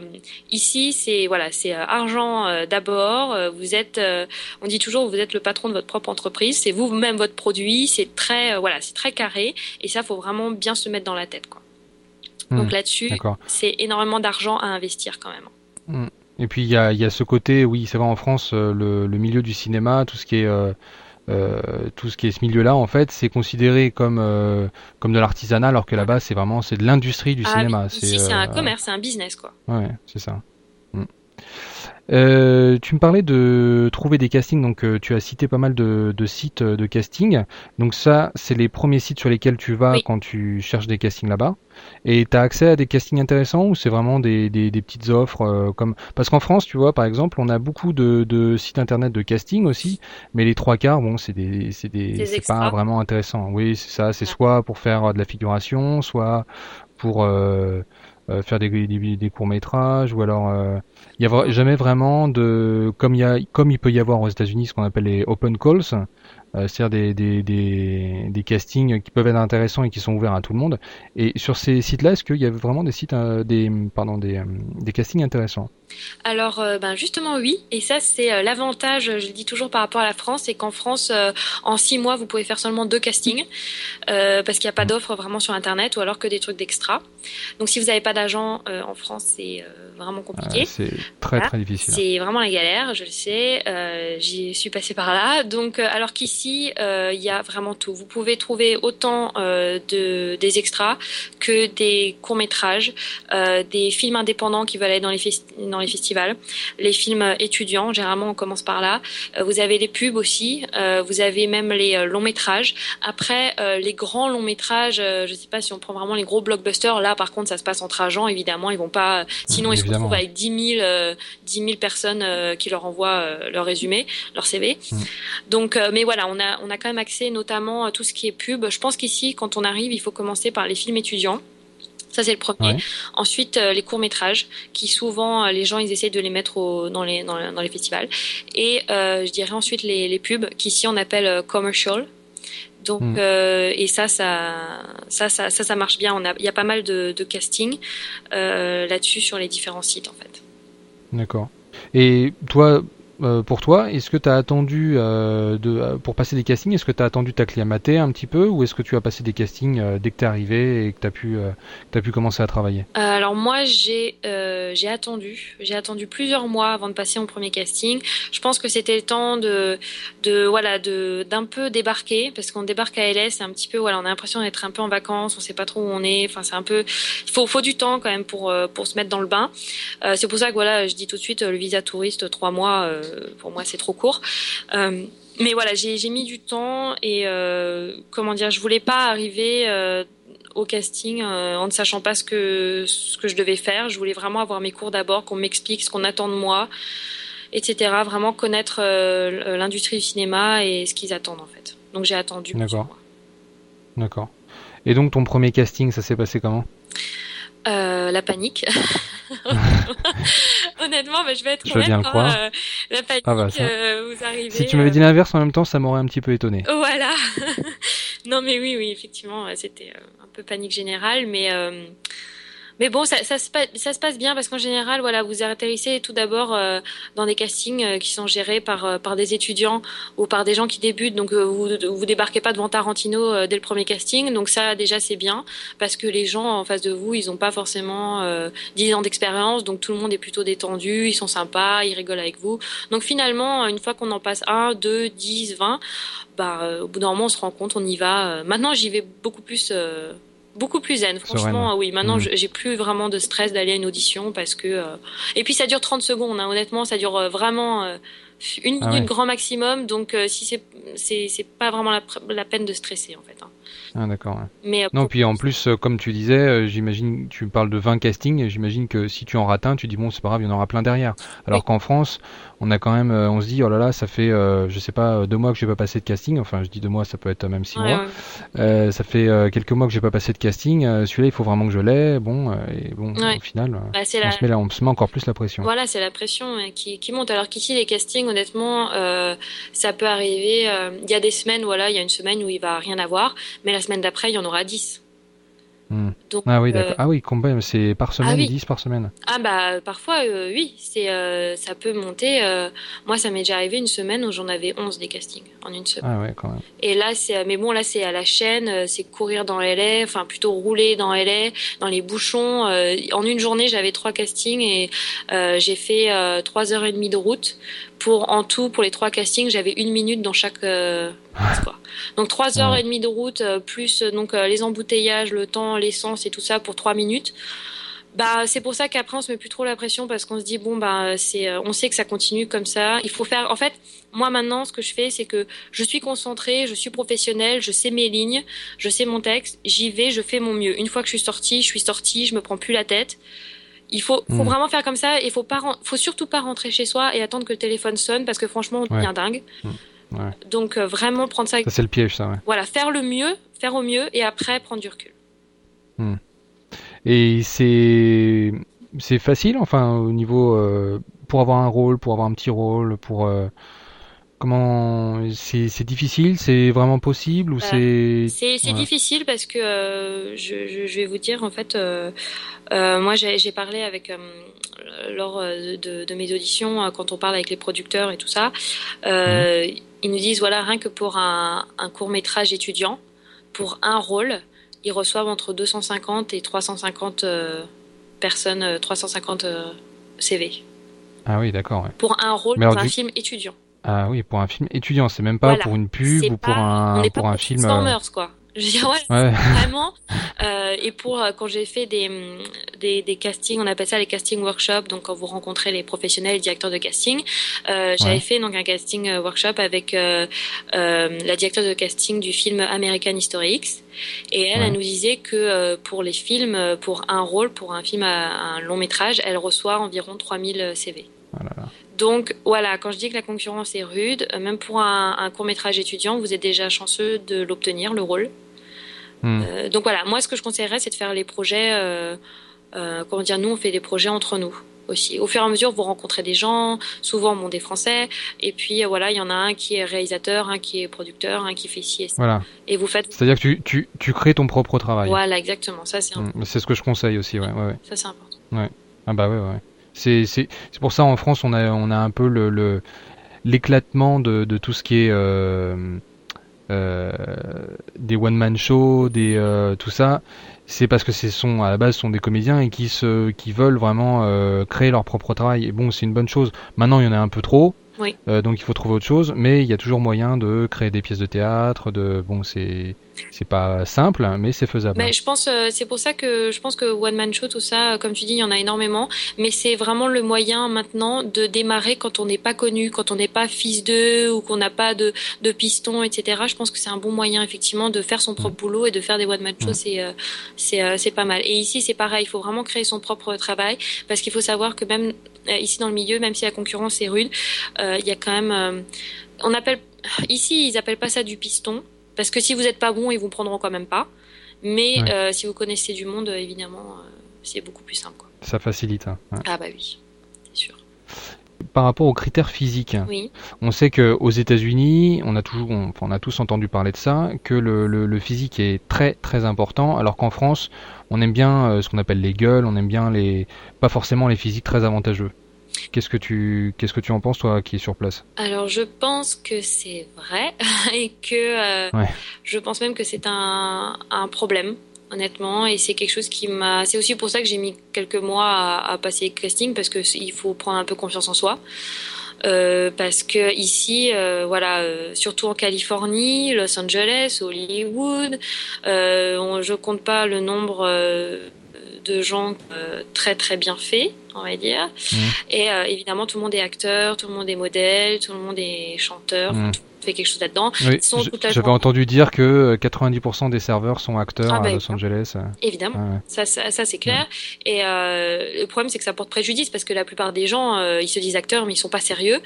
[SPEAKER 2] ici c'est voilà c'est euh, argent d'abord. vous êtes, on dit toujours vous êtes le patron de votre propre entreprise, c'est vous-même votre produit, c'est très voilà c'est très carré et ça faut vraiment bien se mettre dans la tête quoi. Donc hmm. là-dessus, c'est énormément d'argent à investir quand même.
[SPEAKER 1] Hmm. Et puis il y a, y a, ce côté, oui, c'est vrai en France, euh, le, le, milieu du cinéma, tout ce qui est euh, euh, tout ce qui est ce milieu-là, en fait, c'est considéré comme euh, comme de l'artisanat, alors que là-bas, c'est vraiment c'est de l'industrie du ah cinéma.
[SPEAKER 2] Ici, c'est un commerce, c'est un business, quoi.
[SPEAKER 1] Ouais, c'est ça. Euh, tu me parlais de trouver des castings, donc euh, tu as cité pas mal de, sites de casting. Donc ça, c'est les premiers sites sur lesquels tu vas quand tu cherches des castings là-bas. Et tu as accès à des castings intéressants ou c'est vraiment des, petites offres euh, comme parce qu'en France, tu vois, par exemple, on a beaucoup de, sites internet de casting aussi, mais les trois quarts, bon, c'est des c'est des c'est pas vraiment intéressant. Oui, c'est ça, c'est soit pour faire de la figuration, soit pour euh, faire des, des, courts métrages ou alors il euh, y a jamais vraiment de comme il y a comme il peut y avoir aux États-Unis ce qu'on appelle les open calls euh, c'est-à-dire des, des, des, des, castings qui peuvent être intéressants et qui sont ouverts à tout le monde. Et sur ces sites-là, est-ce qu'il y a vraiment des sites, des, pardon, des, des castings intéressants?
[SPEAKER 2] Alors, euh, ben justement oui, et ça c'est euh, l'avantage, je le dis toujours par rapport à la France, c'est qu'en France, euh, en six mois, vous pouvez faire seulement deux castings, parce qu'il n'y a pas d'offres vraiment sur Internet, ou alors que des trucs d'extra. Donc si vous n'avez pas d'agent en France, c'est vraiment compliqué.
[SPEAKER 1] c'est très très difficile.
[SPEAKER 2] C'est vraiment la galère, je le sais, j'y suis passée par là. Donc alors qu'ici, il y a vraiment tout. Vous pouvez trouver autant de, des extras que des courts-métrages, des films indépendants qui veulent aller dans les, dans les festivals, les films étudiants, généralement on commence par là. Euh, vous avez les pubs aussi, euh, vous avez même les euh, longs métrages. Après, les grands longs métrages, je ne sais pas si on prend vraiment les gros blockbusters, là par contre ça se passe entre agents, évidemment, ils vont pas, sinon ils se retrouvent avec 10 000, 10 personnes qui leur envoient leur résumé, leur CV. Mm. Donc, mais voilà, on a, on a quand même accès notamment à tout ce qui est pub. Je pense qu'ici, quand on arrive, il faut commencer par les films étudiants. Ça, c'est le premier. Ensuite, euh, les courts-métrages, qui souvent, euh, les gens, ils essaient de les mettre au, dans, les, dans, dans, les festivals. Et euh, je dirais ensuite les, les pubs, qu'ici, on appelle commercial. Donc, hmm. et ça ça, ça, ça, ça, ça, marche bien. On a, il y a pas mal de, de casting là-dessus sur les différents sites, en fait.
[SPEAKER 1] D'accord. Et toi, euh, pour toi. Est-ce que tu as attendu euh, euh, pour passer des castings Est-ce que tu as attendu t'acclimater un petit peu ou est-ce que tu as passé des castings dès que tu es arrivé et que tu as, pu, pu commencer à travailler?
[SPEAKER 2] Alors moi j'ai attendu. J'ai attendu plusieurs mois avant de passer mon premier casting. Je pense que c'était le temps de, de voilà d'un peu débarquer parce qu'on débarque à LS un petit peu voilà on a l'impression d'être un peu en vacances on sait pas trop où on est enfin c'est un peu il faut faut du temps quand même pour pour se mettre dans le bain c'est pour ça que voilà je dis tout de suite le visa touriste trois mois pour moi c'est trop court. Euh, mais voilà, j'ai mis du temps et euh, comment dire, je voulais pas arriver euh, au casting en ne sachant pas ce que ce que je devais faire. Je voulais vraiment avoir mes cours d'abord, qu'on m'explique ce qu'on attend de moi, etc. Vraiment connaître l'industrie du cinéma et ce qu'ils attendent en fait. Donc j'ai attendu.
[SPEAKER 1] D'accord. D'accord. Et donc ton premier casting, ça s'est passé comment?
[SPEAKER 2] La panique. *laughs* *laughs* Honnêtement, bah, je vais être
[SPEAKER 1] je honnête. Hein,
[SPEAKER 2] euh, la panique, ah bah, euh, vous arrivez.
[SPEAKER 1] Si tu m'avais dit l'inverse en même temps, ça m'aurait un petit peu étonné.
[SPEAKER 2] Voilà. *laughs* non, mais oui, oui, effectivement, c'était euh, un peu panique générale, mais mais bon, ça, se, passe bien parce qu'en général, voilà, vous atterrissez tout d'abord euh, dans des castings euh, qui sont gérés par, euh, par des étudiants ou par des gens qui débutent. Donc, vous vous débarquez pas devant Tarantino dès le premier casting. Donc ça, déjà, c'est bien parce que les gens en face de vous, ils n'ont pas forcément 10 ans d'expérience. Donc tout le monde est plutôt détendu, ils sont sympas, ils rigolent avec vous. Donc finalement, une fois qu'on en passe 1, 2, 10, 20, bah, au bout d'un moment, on se rend compte, on y va. Maintenant, j'y vais beaucoup plus beaucoup plus zen. Franchement, oui. Maintenant, mmh. j'ai plus vraiment de stress d'aller à une audition parce que. Euh, et puis ça dure 30 secondes. Hein. Honnêtement, ça dure euh, vraiment euh, une ah minute grand maximum. Donc, si c'est c'est pas vraiment la, peine de stresser en fait. Hein.
[SPEAKER 1] Ah d'accord. Mais non, puis en plus, comme tu disais, j'imagine, tu parles de 20 castings, j'imagine que si tu en rates un, tu dis bon, c'est pas grave, il y en aura plein derrière. Alors qu'en France, on a quand même, euh, on se dit, oh là là, ça fait, euh, je sais pas, deux mois que j'ai pas passé de casting. Enfin, je dis deux mois, ça peut être même six mois. Euh, ça fait quelques mois que j'ai pas passé de casting. Celui-là, il faut vraiment que je l'ai. Bon, et bon, au final, bah, on, se met là, on se met encore plus la pression.
[SPEAKER 2] Voilà, c'est la pression qui, qui monte. Alors qu'ici, les castings, honnêtement, ça peut arriver. Il y a des semaines, voilà, il y a une semaine où il va rien avoir, mais la semaine d'après, il y en aura dix.
[SPEAKER 1] Hmm. ah oui, d'accord. Euh, ah oui, combien C'est par semaine, 10 ah par semaine
[SPEAKER 2] Ah bah parfois, euh, oui, c'est euh, ça peut monter. moi, ça m'est déjà arrivé une semaine où j'en avais 11 des castings en une semaine.
[SPEAKER 1] Ah ouais, quand même.
[SPEAKER 2] Et là, c'est mais bon, là, c'est à la chaîne, c'est courir dans LA, enfin plutôt rouler dans LA, dans les bouchons. en une journée, j'avais trois castings et j'ai fait trois heures et demie de route pour en tout pour les trois castings, j'avais une minute dans chaque donc trois heures et demie de route euh, plus euh, donc euh, les embouteillages, le temps, l'essence et tout ça pour trois minutes. Bah, c'est pour ça qu'après on se met plus trop la pression parce qu'on se dit bon bah c'est, euh, on sait que ça continue comme ça. Il faut faire. En fait, moi maintenant, ce que je fais, c'est que je suis concentrée, je suis professionnelle, je sais mes lignes, je sais mon texte, j'y vais, je fais mon mieux. Une fois que je suis sortie, je suis sortie, je me prends plus la tête. Il faut, faut hmm. vraiment faire comme ça et faut pas, faut surtout pas rentrer chez soi et attendre que le téléphone sonne parce que franchement on devient dingue. Hmm. Ouais. Donc euh, vraiment prendre ça.
[SPEAKER 1] Ça c'est le piège, ça. Ouais.
[SPEAKER 2] Voilà, faire le mieux, faire au mieux et après prendre du recul.
[SPEAKER 1] Hmm. Et c'est c'est facile, enfin au niveau euh, pour avoir un rôle, pour avoir un petit rôle, pour euh, comment c'est difficile, c'est vraiment possible ou c'est
[SPEAKER 2] c'est difficile parce que euh, je, je, vais vous dire en fait moi j'ai parlé avec lors de, de, mes auditions quand on parle avec les producteurs et tout ça mhm. ils nous disent voilà rien que pour un, un court métrage étudiant pour un rôle ils reçoivent entre 250 et 350 euh, personnes, 350 euh, CV.
[SPEAKER 1] Ah oui, d'accord.
[SPEAKER 2] Pour un rôle dans un film étudiant.
[SPEAKER 1] Ah oui, pour un film étudiant, c'est même pas pour une pub ou pour un, pour un film.
[SPEAKER 2] Transformers, quoi. Je veux dire, ouais, *laughs* vraiment. Euh, et pour euh, quand j'ai fait des, des, des castings, on appelle ça les casting workshops. Donc quand vous rencontrez les professionnels, les directeurs de casting, euh, j'avais fait donc un casting workshop avec euh, la directrice de casting du film American History X. Et elle, elle nous disait que pour les films, pour un rôle, pour un film à un long métrage, elle reçoit environ 3000 CV. Donc voilà, quand je dis que la concurrence est rude, même pour un, un court métrage étudiant, vous êtes déjà chanceux de l'obtenir, le rôle. Hmm. Euh, donc voilà, moi ce que je conseillerais, c'est de faire les projets. Euh, euh, comment dire, nous on fait des projets entre nous aussi. Au fur et à mesure, vous rencontrez des gens, souvent bon, des Français, et puis voilà, il y en a un qui est réalisateur, un qui est producteur, un qui fait ci et ça.
[SPEAKER 1] Voilà.
[SPEAKER 2] Et vous faites.
[SPEAKER 1] C'est-à-dire que tu, tu, tu, crées ton propre travail.
[SPEAKER 2] Voilà, exactement. Ça c'est. Hmm.
[SPEAKER 1] C'est ce que je conseille aussi, ouais. ouais, ouais.
[SPEAKER 2] Ça c'est important.
[SPEAKER 1] Ouais. Ah bah ouais, ouais. C'est pour ça en France on a on a un peu le l'éclatement de de tout ce qui est euh, euh, des one man shows, des euh, tout ça, c'est parce que ce sont à la base sont des comédiens et qui se qui veulent vraiment créer leur propre travail. Et bon, c'est une bonne chose. Maintenant, il y en a un peu trop.
[SPEAKER 2] Oui.
[SPEAKER 1] donc il faut trouver autre chose, mais il y a toujours moyen de créer des pièces de théâtre. De bon, c'est c'est pas simple, mais c'est faisable.
[SPEAKER 2] Mais je pense, euh, c'est pour ça que je pense que One Man Show, tout ça, comme tu dis, il y en a énormément. Mais c'est vraiment le moyen maintenant de démarrer quand on n'est pas connu, quand on n'est pas fils d'eux ou qu'on n'a pas de, de piston, etc. Je pense que c'est un bon moyen, effectivement, de faire son propre mm. boulot et de faire des One Man Show. Mm. C'est, euh, c'est, euh, c'est pas mal. Et ici, c'est pareil. Il faut vraiment créer son propre travail parce qu'il faut savoir que même ici dans le milieu, même si la concurrence est rude, il y a quand même, on appelle, ici, ils appellent pas ça du piston. Parce que si vous n'êtes pas bon, ils vous prendront quand même pas. Mais euh, si vous connaissez du monde, évidemment, euh, c'est beaucoup plus simple. Quoi.
[SPEAKER 1] Ça facilite. Hein.
[SPEAKER 2] Ah bah oui, c'est sûr.
[SPEAKER 1] Par rapport aux critères physiques,
[SPEAKER 2] oui.
[SPEAKER 1] on sait qu'aux États-Unis, on a toujours, on, a tous entendu parler de ça, que le, le, physique est très très important, alors qu'en France, on aime bien euh, ce qu'on appelle les gueules, on aime bien les, pas forcément les physiques très avantageux. Qu'est-ce que tu qu'est-ce que tu en penses toi qui es sur place?
[SPEAKER 2] Alors je pense que c'est vrai *laughs* et que euh, je pense même que c'est un, un problème honnêtement et c'est quelque chose qui m'a c'est aussi pour ça que j'ai mis quelques mois à, passer le casting parce que il faut prendre un peu confiance en soi. Euh, parce que ici, euh, voilà, surtout en Californie, Los Angeles, Hollywood, on, je compte pas le nombre de gens très très bien faits on va dire. Mmh. Et euh, évidemment, tout le monde est acteur, tout le monde est modèle, tout le monde est chanteur. Mmh fait quelque chose là-dedans.
[SPEAKER 1] J'avais entendu dire que 90% euh, des serveurs sont acteurs ah, bah, à Los Angeles.
[SPEAKER 2] Évidemment, ça, ça, c'est clair. Et euh, le problème, c'est que ça porte préjudice parce que la plupart des gens, euh, ils se disent acteurs, mais ils sont pas sérieux.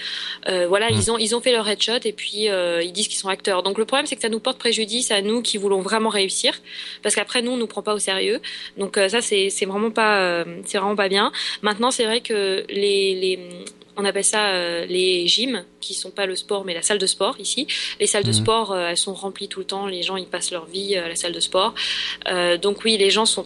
[SPEAKER 2] Euh, voilà, mm. ils ont ils ont fait leur headshot et puis ils disent qu'ils sont acteurs. Donc le problème, c'est que ça nous porte préjudice à nous qui voulons vraiment réussir, parce qu'après nous, on nous prend pas au sérieux. Donc ça, c'est c'est vraiment pas c'est vraiment pas bien. Maintenant, c'est vrai que les les on appelle ça euh, les gyms, qui sont pas le sport, mais la salle de sport ici. Les salles de mhm. sport, euh, elles sont remplies tout le temps. Les gens, ils passent leur vie à la salle de sport. Euh, donc oui, les gens sont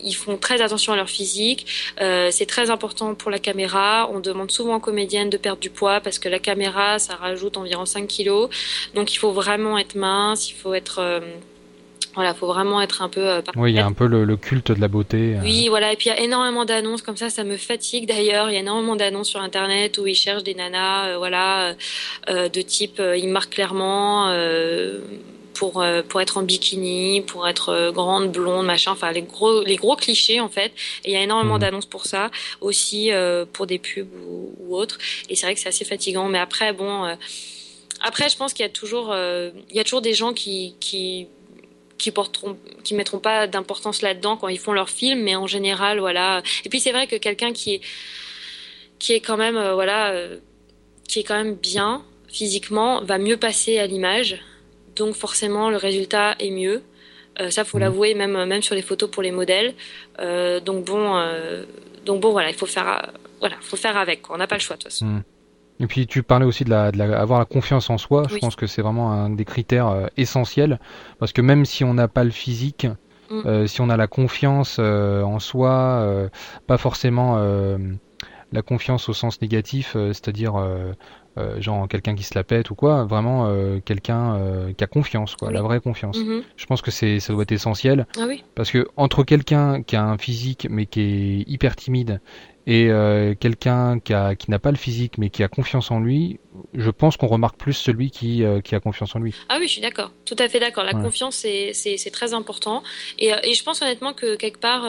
[SPEAKER 2] ils font très attention à leur physique. c'est très important pour la caméra. On demande souvent aux comédiennes de perdre du poids parce que la caméra, ça rajoute environ 5 kilos. Donc il faut vraiment être mince, il faut être voilà, faut vraiment être un peu. Euh,
[SPEAKER 1] oui, il y a un peu le, culte de la beauté.
[SPEAKER 2] Euh. Oui, voilà, et puis il y a énormément d'annonces comme ça, ça me fatigue d'ailleurs. Il y a énormément d'annonces sur internet où ils cherchent des nanas, euh, voilà, de type, ils marquent clairement pour pour être en bikini, pour être grande, blonde, machin, enfin les gros les gros clichés en fait. Et il y a énormément mmh. d'annonces pour ça, aussi pour des pubs ou, ou autres. Et c'est vrai que c'est assez fatigant. Mais après, bon, après je pense qu'il y a toujours il y a toujours des gens qui qui qui porteront, qui mettront pas d'importance là-dedans quand ils font leur film, mais en général, voilà. Et puis c'est vrai que quelqu'un qui est, qui est quand même, euh, voilà, euh, qui est quand même bien physiquement, va mieux passer à l'image, donc forcément le résultat est mieux. Euh, ça, faut mmh. l'avouer, même même sur les photos pour les modèles. Euh, donc bon, donc bon, voilà, il faut faire, voilà, faut faire avec. Quoi. On n'a pas le choix de toute façon. Mmh.
[SPEAKER 1] Et puis tu parlais aussi de, la, de la, avoir la confiance en soi. Je pense que c'est vraiment un des critères euh, essentiels parce que même si on n'a pas le physique, mm. euh, si on a la confiance euh, en soi, pas forcément la confiance au sens négatif, c'est-à-dire genre quelqu'un qui se la pète ou quoi, vraiment quelqu'un qui a confiance, quoi, la vraie confiance. Mm-hmm. Je pense que c'est ça doit être essentiel
[SPEAKER 2] ah oui.
[SPEAKER 1] parce que entre quelqu'un qui a un physique mais qui est hyper timide et euh, quelqu'un qui, a, qui n'a pas le physique mais qui a confiance en lui, je pense qu'on remarque plus celui qui, euh, qui a confiance en lui.
[SPEAKER 2] Ah oui, je suis d'accord, tout à fait d'accord. La confiance, c'est, c'est, c'est très important. Et, euh, et je pense honnêtement que quelque part,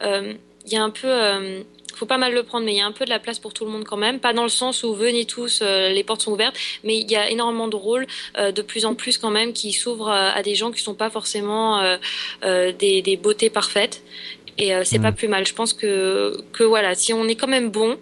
[SPEAKER 2] il y a un peu faut pas mal le prendre, mais il y a un peu de la place pour tout le monde quand même. Pas dans le sens où venez tous, les portes sont ouvertes, mais il y a énormément de rôles de plus en plus quand même qui s'ouvrent à des gens qui sont pas forcément des, des beautés parfaites. Et euh, c'est pas mm. plus mal. Je pense que, que voilà, si on est quand même bon,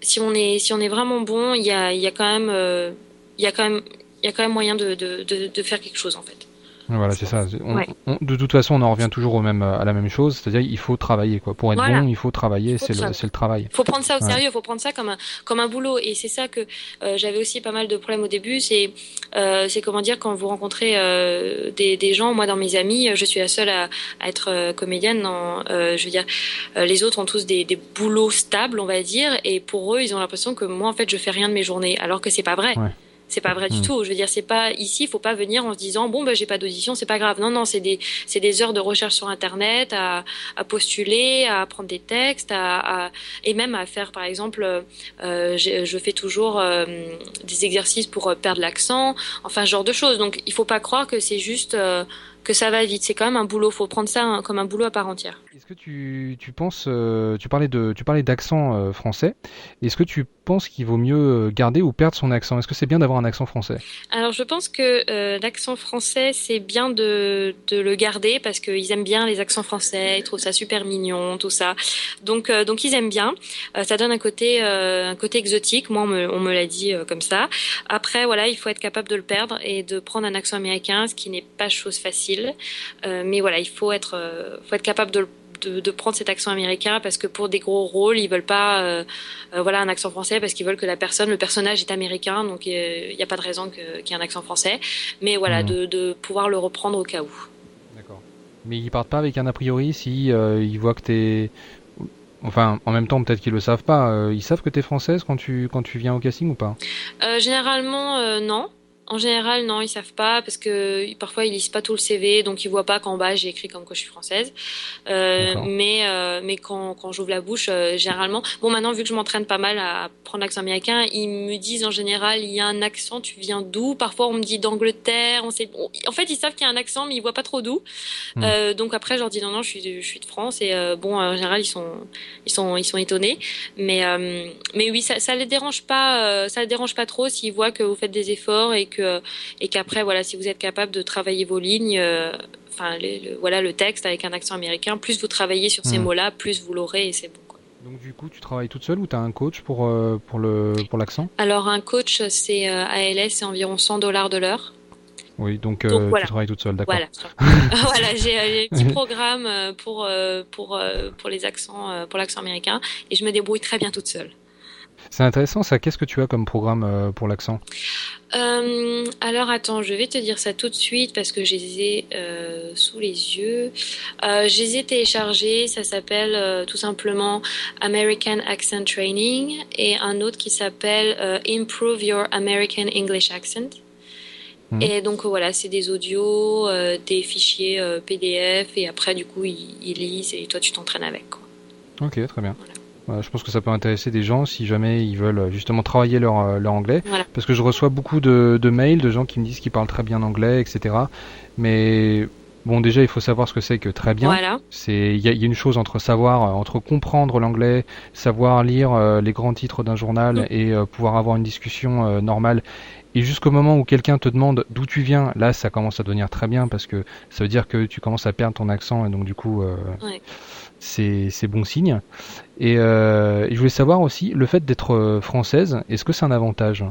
[SPEAKER 2] si on est, si on est vraiment bon, il y a, y a quand même, euh, il y a quand même, il y a quand même moyen de, de, de, de faire quelque chose en fait.
[SPEAKER 1] Voilà, c'est ça. de toute façon, on en revient toujours au même, à la même chose, c'est-à-dire il faut travailler. Quoi. Pour être bon, il faut travailler, c'est le, le, travail.
[SPEAKER 2] Il faut prendre ça au sérieux, il faut prendre ça comme un, comme un boulot. Et c'est ça que euh, j'avais aussi pas mal de problèmes au début, c'est euh, comment dire, quand vous rencontrez euh, des, des, gens, moi dans mes amis, je suis la seule à, à être euh, comédienne. Dans, euh, je veux dire, euh, les autres ont tous des, des, boulots stables, on va dire, et pour eux, ils ont l'impression que moi, en fait, je fais rien de mes journées, alors que c'est pas vrai. Ouais. C'est pas vrai du hmm. tout. Je veux dire, c'est pas ici, il faut pas venir en se disant bon ben j'ai pas d'audition, c'est pas grave. Non non, c'est des c'est des heures de recherche sur internet, à, à postuler, à prendre des textes, à, à, et même à faire par exemple, euh, je fais toujours euh, des exercices pour euh, perdre l'accent, enfin ce genre de choses. Donc il faut pas croire que c'est juste euh, que ça va vite. C'est quand même un boulot. Faut prendre ça comme un boulot à part entière.
[SPEAKER 1] Est-ce que tu, tu penses, euh, tu parlais de, tu parlais d'accent euh, français. Est-ce que tu penses qu'il vaut mieux euh, garder ou perdre son accent? Est-ce que c'est bien d'avoir un accent français?
[SPEAKER 2] Alors je pense que l'accent français c'est bien de, de le garder parce qu'ils aiment bien les accents français, ils trouvent ça super mignon, tout ça. Donc donc ils aiment bien. Ça donne un côté un côté exotique. Moi on me, on me l'a dit comme ça. Après voilà il faut être capable de le perdre et de prendre un accent américain, ce qui n'est pas chose facile. mais voilà il faut être faut être capable de le de, de, prendre cet accent américain parce que pour des gros rôles, ils veulent pas euh, euh, voilà un accent français parce qu'ils veulent que la personne, le personnage est américain, donc il n'y a pas de raison qu'il y ait un accent français. Mais voilà, mmh. de, de, pouvoir le reprendre au cas où.
[SPEAKER 1] D'accord. Mais ils partent pas avec un a priori si euh, ils voient que t'es Enfin, en même temps, peut-être qu'ils le savent pas. Ils savent que tu es française quand tu quand tu viens au casting ou pas?
[SPEAKER 2] Euh, Généralement, euh, non. En général, non, ils savent pas parce que parfois ils lisent pas tout le CV, donc ils voient pas qu'en bas j'ai écrit comme quoi je suis française. Euh, mais euh, mais quand, quand j'ouvre la bouche, euh, généralement, bon maintenant vu que je m'entraîne pas mal à prendre l'accent américain, ils me disent en général il y a un accent, tu viens d'où? Parfois on me dit d'Angleterre, on sait. Bon, en fait ils savent qu'il y a un accent, mais ils voient pas trop d'où. Mmh. Euh, donc après je leur dis non non, je suis de, je suis de France et euh, bon en général ils sont ils sont ils sont étonnés. Mais euh, mais oui ça ça les dérange pas, ça les dérange pas trop s'ils voient que vous faites des efforts et que et qu'après voilà si vous êtes capable de travailler vos lignes euh, enfin le, voilà le texte avec un accent américain plus vous travaillez sur ces mmh. mots là plus vous l'aurez et c'est bon quoi.
[SPEAKER 1] donc du coup tu travailles toute seule ou tu as un coach pour euh, pour le pour l'accent?
[SPEAKER 2] Alors un coach c'est euh, ALS c'est environ 100 dollars de l'heure
[SPEAKER 1] oui, donc, donc euh, voilà. tu travailles toute seule, d'accord.
[SPEAKER 2] Voilà, *laughs* *laughs* voilà j'ai un petit programme pour pour pour les accents, pour l'accent américain, et je me débrouille très bien toute seule.
[SPEAKER 1] C'est intéressant ça. Qu'est-ce que tu as comme programme euh, pour l'accent?
[SPEAKER 2] Euh, Alors attends, je vais te dire ça tout de suite parce que je les ai euh, sous les yeux. Euh, je les ai téléchargés. Ça s'appelle tout simplement American Accent Training et un autre qui s'appelle Improve Your American English Accent. Mmh. Et donc voilà, c'est des audios, des fichiers PDF et après du coup ils, ils lisent et toi tu t'entraînes avec. Quoi.
[SPEAKER 1] Ok, très bien. Voilà. Je pense que ça peut intéresser des gens si jamais ils veulent justement travailler leur, leur anglais. Parce que je reçois beaucoup de, de mails de gens qui me disent qu'ils parlent très bien anglais, etc. Mais Bon, déjà, il faut savoir ce que c'est que très bien.
[SPEAKER 2] Voilà.
[SPEAKER 1] C'est, il y, a une chose entre savoir, euh, entre comprendre l'anglais, savoir lire euh, les grands titres d'un journal mm. et euh, pouvoir avoir une discussion normale. Et jusqu'au moment où quelqu'un te demande d'où tu viens, là, ça commence à devenir très bien parce que ça veut dire que tu commences à perdre ton accent et donc du coup, c'est bon signe. Et, et, je voulais savoir aussi, le fait d'être française, est-ce que c'est un avantage?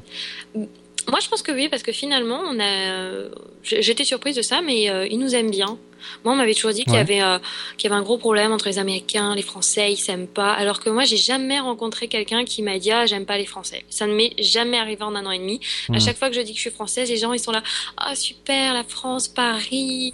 [SPEAKER 2] Moi, je pense que oui, parce que finalement, on a. J'étais surprise de ça, mais euh, ils nous aiment bien. Moi, on m'avait toujours dit qu'il y avait euh, qu'il y avait un gros problème entre les Américains, les Français, ils s'aiment pas. Alors que moi, j'ai jamais rencontré quelqu'un qui m'a dit ah j'aime pas les Français. Ça ne m'est jamais arrivé en un an et demi. À hmm. chaque fois que je dis que je suis française, les gens ils sont là ah super la France, Paris.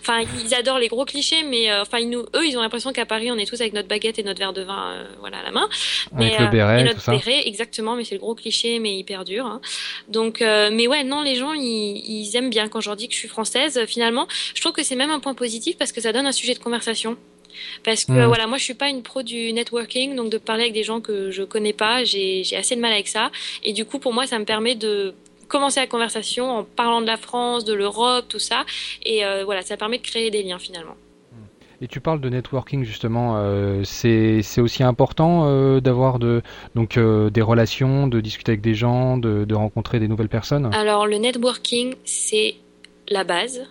[SPEAKER 2] Enfin, ils adorent les gros clichés, mais euh, enfin ils nous eux ils ont l'impression qu'à Paris on est tous avec notre baguette et notre verre de vin euh, voilà à la main.
[SPEAKER 1] Mais, avec le béret,
[SPEAKER 2] et notre béret, exactement. Mais c'est le gros cliché, mais hyper dur. Hein. Donc mais ouais non les gens ils, ils aiment bien quand je leur dis que je suis française. Finalement, je trouve que c'est même un point positif parce que ça donne un sujet de conversation. Parce que voilà, moi je suis pas une pro du networking, donc de parler avec des gens que je connais pas, j'ai assez de mal avec ça. Et du coup, pour moi, ça me permet de commencer la conversation en parlant de la France, de l'Europe, tout ça. Et euh, voilà, ça permet de créer des liens finalement.
[SPEAKER 1] Et tu parles de networking justement, euh, c'est aussi important euh, d'avoir de, donc des relations, de discuter avec des gens, de, de rencontrer des nouvelles personnes?
[SPEAKER 2] Alors le networking, c'est la base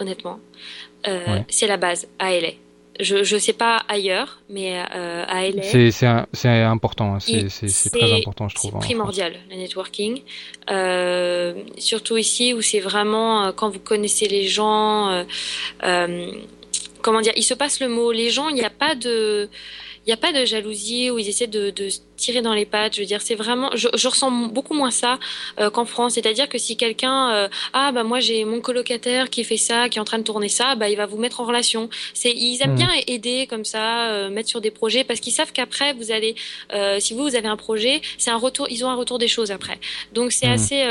[SPEAKER 2] honnêtement. Euh, c'est la base à LA. Je ne sais pas ailleurs, mais euh, à LA.
[SPEAKER 1] C'est important, hein. c'est très important, je trouve.
[SPEAKER 2] C'est primordial, le networking. Euh, surtout ici où c'est vraiment quand vous connaissez les gens. comment dire Il se passe le mot. Les gens, il n'y a pas de. Il n'y a pas de jalousie où ils essaient de, de tirer dans les pattes. Je veux dire, c'est vraiment, je, je, ressens beaucoup moins ça euh, qu'en France. C'est-à-dire que si quelqu'un, euh, ah bah moi j'ai mon colocataire qui fait ça, qui est en train de tourner ça, bah il va vous mettre en relation. C'est, ils aiment mmh. bien aider comme ça, euh, mettre sur des projets parce qu'ils savent qu'après vous allez, si vous vous avez un projet, c'est un retour, ils ont un retour des choses après. Donc c'est mmh. assez,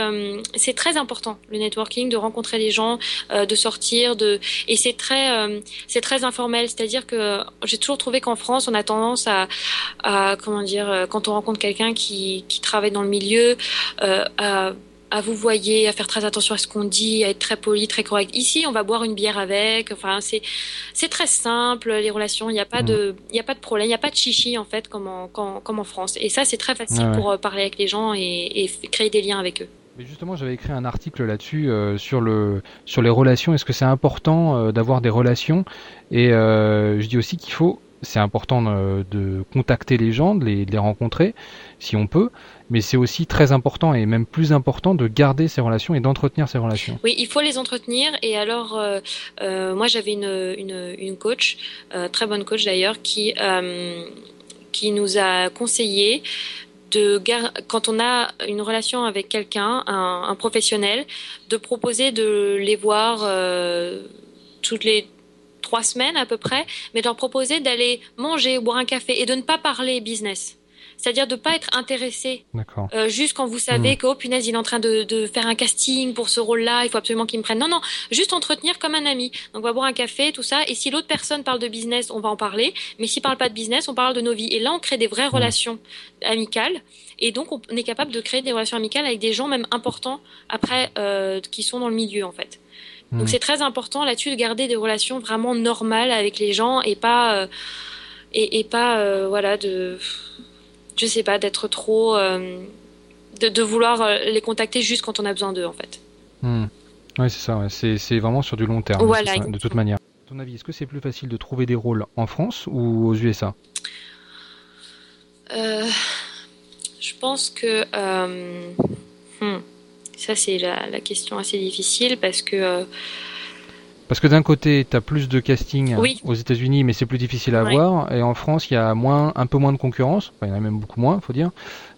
[SPEAKER 2] c'est très important le networking, de rencontrer les gens, de sortir, de, et c'est très, c'est très informel. C'est-à-dire que j'ai toujours trouvé qu'en France on a tendance à, à comment dire, quand quand on rencontre quelqu'un qui, travaille dans le milieu, euh, à, vous voyer, à faire très attention à ce qu'on dit, à être très poli, très correct. Ici, on va boire une bière avec. Enfin, c'est c'est très simple les relations. Il n'y a pas de il y a pas de problème, il n'y a pas de chichi en fait comme en comme, en France. Et ça, c'est très facile pour euh, parler avec les gens et, créer des liens avec eux.
[SPEAKER 1] Mais justement, j'avais écrit un article là-dessus euh, sur le sur les relations. Est-ce que c'est important d'avoir des relations? Et je dis aussi qu'il faut c'est important de, contacter les gens, de les, rencontrer, si on peut, mais c'est aussi très important et même plus important de garder ces relations et d'entretenir ces relations.
[SPEAKER 2] Oui, il faut les entretenir. Et alors, euh, euh, moi, j'avais une, une, coach, euh, très bonne coach d'ailleurs, qui, qui nous a conseillé de quand on a une relation avec quelqu'un, un, un, professionnel, de proposer de les voir toutes les trois semaines à peu près, mais de leur proposer d'aller manger ou boire un café et de ne pas parler business. C'est-à-dire de ne pas être intéressé. Euh, juste quand vous savez hmm. que, oh punaise, il est en train de, faire un casting pour ce rôle-là, il faut absolument qu'il me prenne. Non, non, juste entretenir comme un ami. Donc on va boire un café, tout ça. Et si l'autre personne parle de business, on va en parler. Mais s'il parle pas de business, on parle de nos vies. Et là, on crée des vraies hmm. relations amicales. Et donc, on est capable de créer des relations amicales avec des gens même importants après euh, qui sont dans le milieu, en fait. Donc hmm. c'est très important là-dessus de garder des relations vraiment normales avec les gens et pas euh, et, pas euh, voilà de je sais pas d'être trop euh, de, vouloir les contacter juste quand on a besoin d'eux en fait.
[SPEAKER 1] Hmm. Oui c'est ça, c'est vraiment sur du long terme de toute manière. À ton avis, est-ce que c'est plus facile de trouver des rôles en France ou aux USA
[SPEAKER 2] Je pense que hmm. Ça, c'est la, question assez difficile parce que. Euh,
[SPEAKER 1] parce que d'un côté, tu as plus de casting aux États-Unis, mais c'est plus difficile à avoir. Et en France, il y a moins, un peu moins de concurrence. Enfin, il y en a même beaucoup moins, faut dire.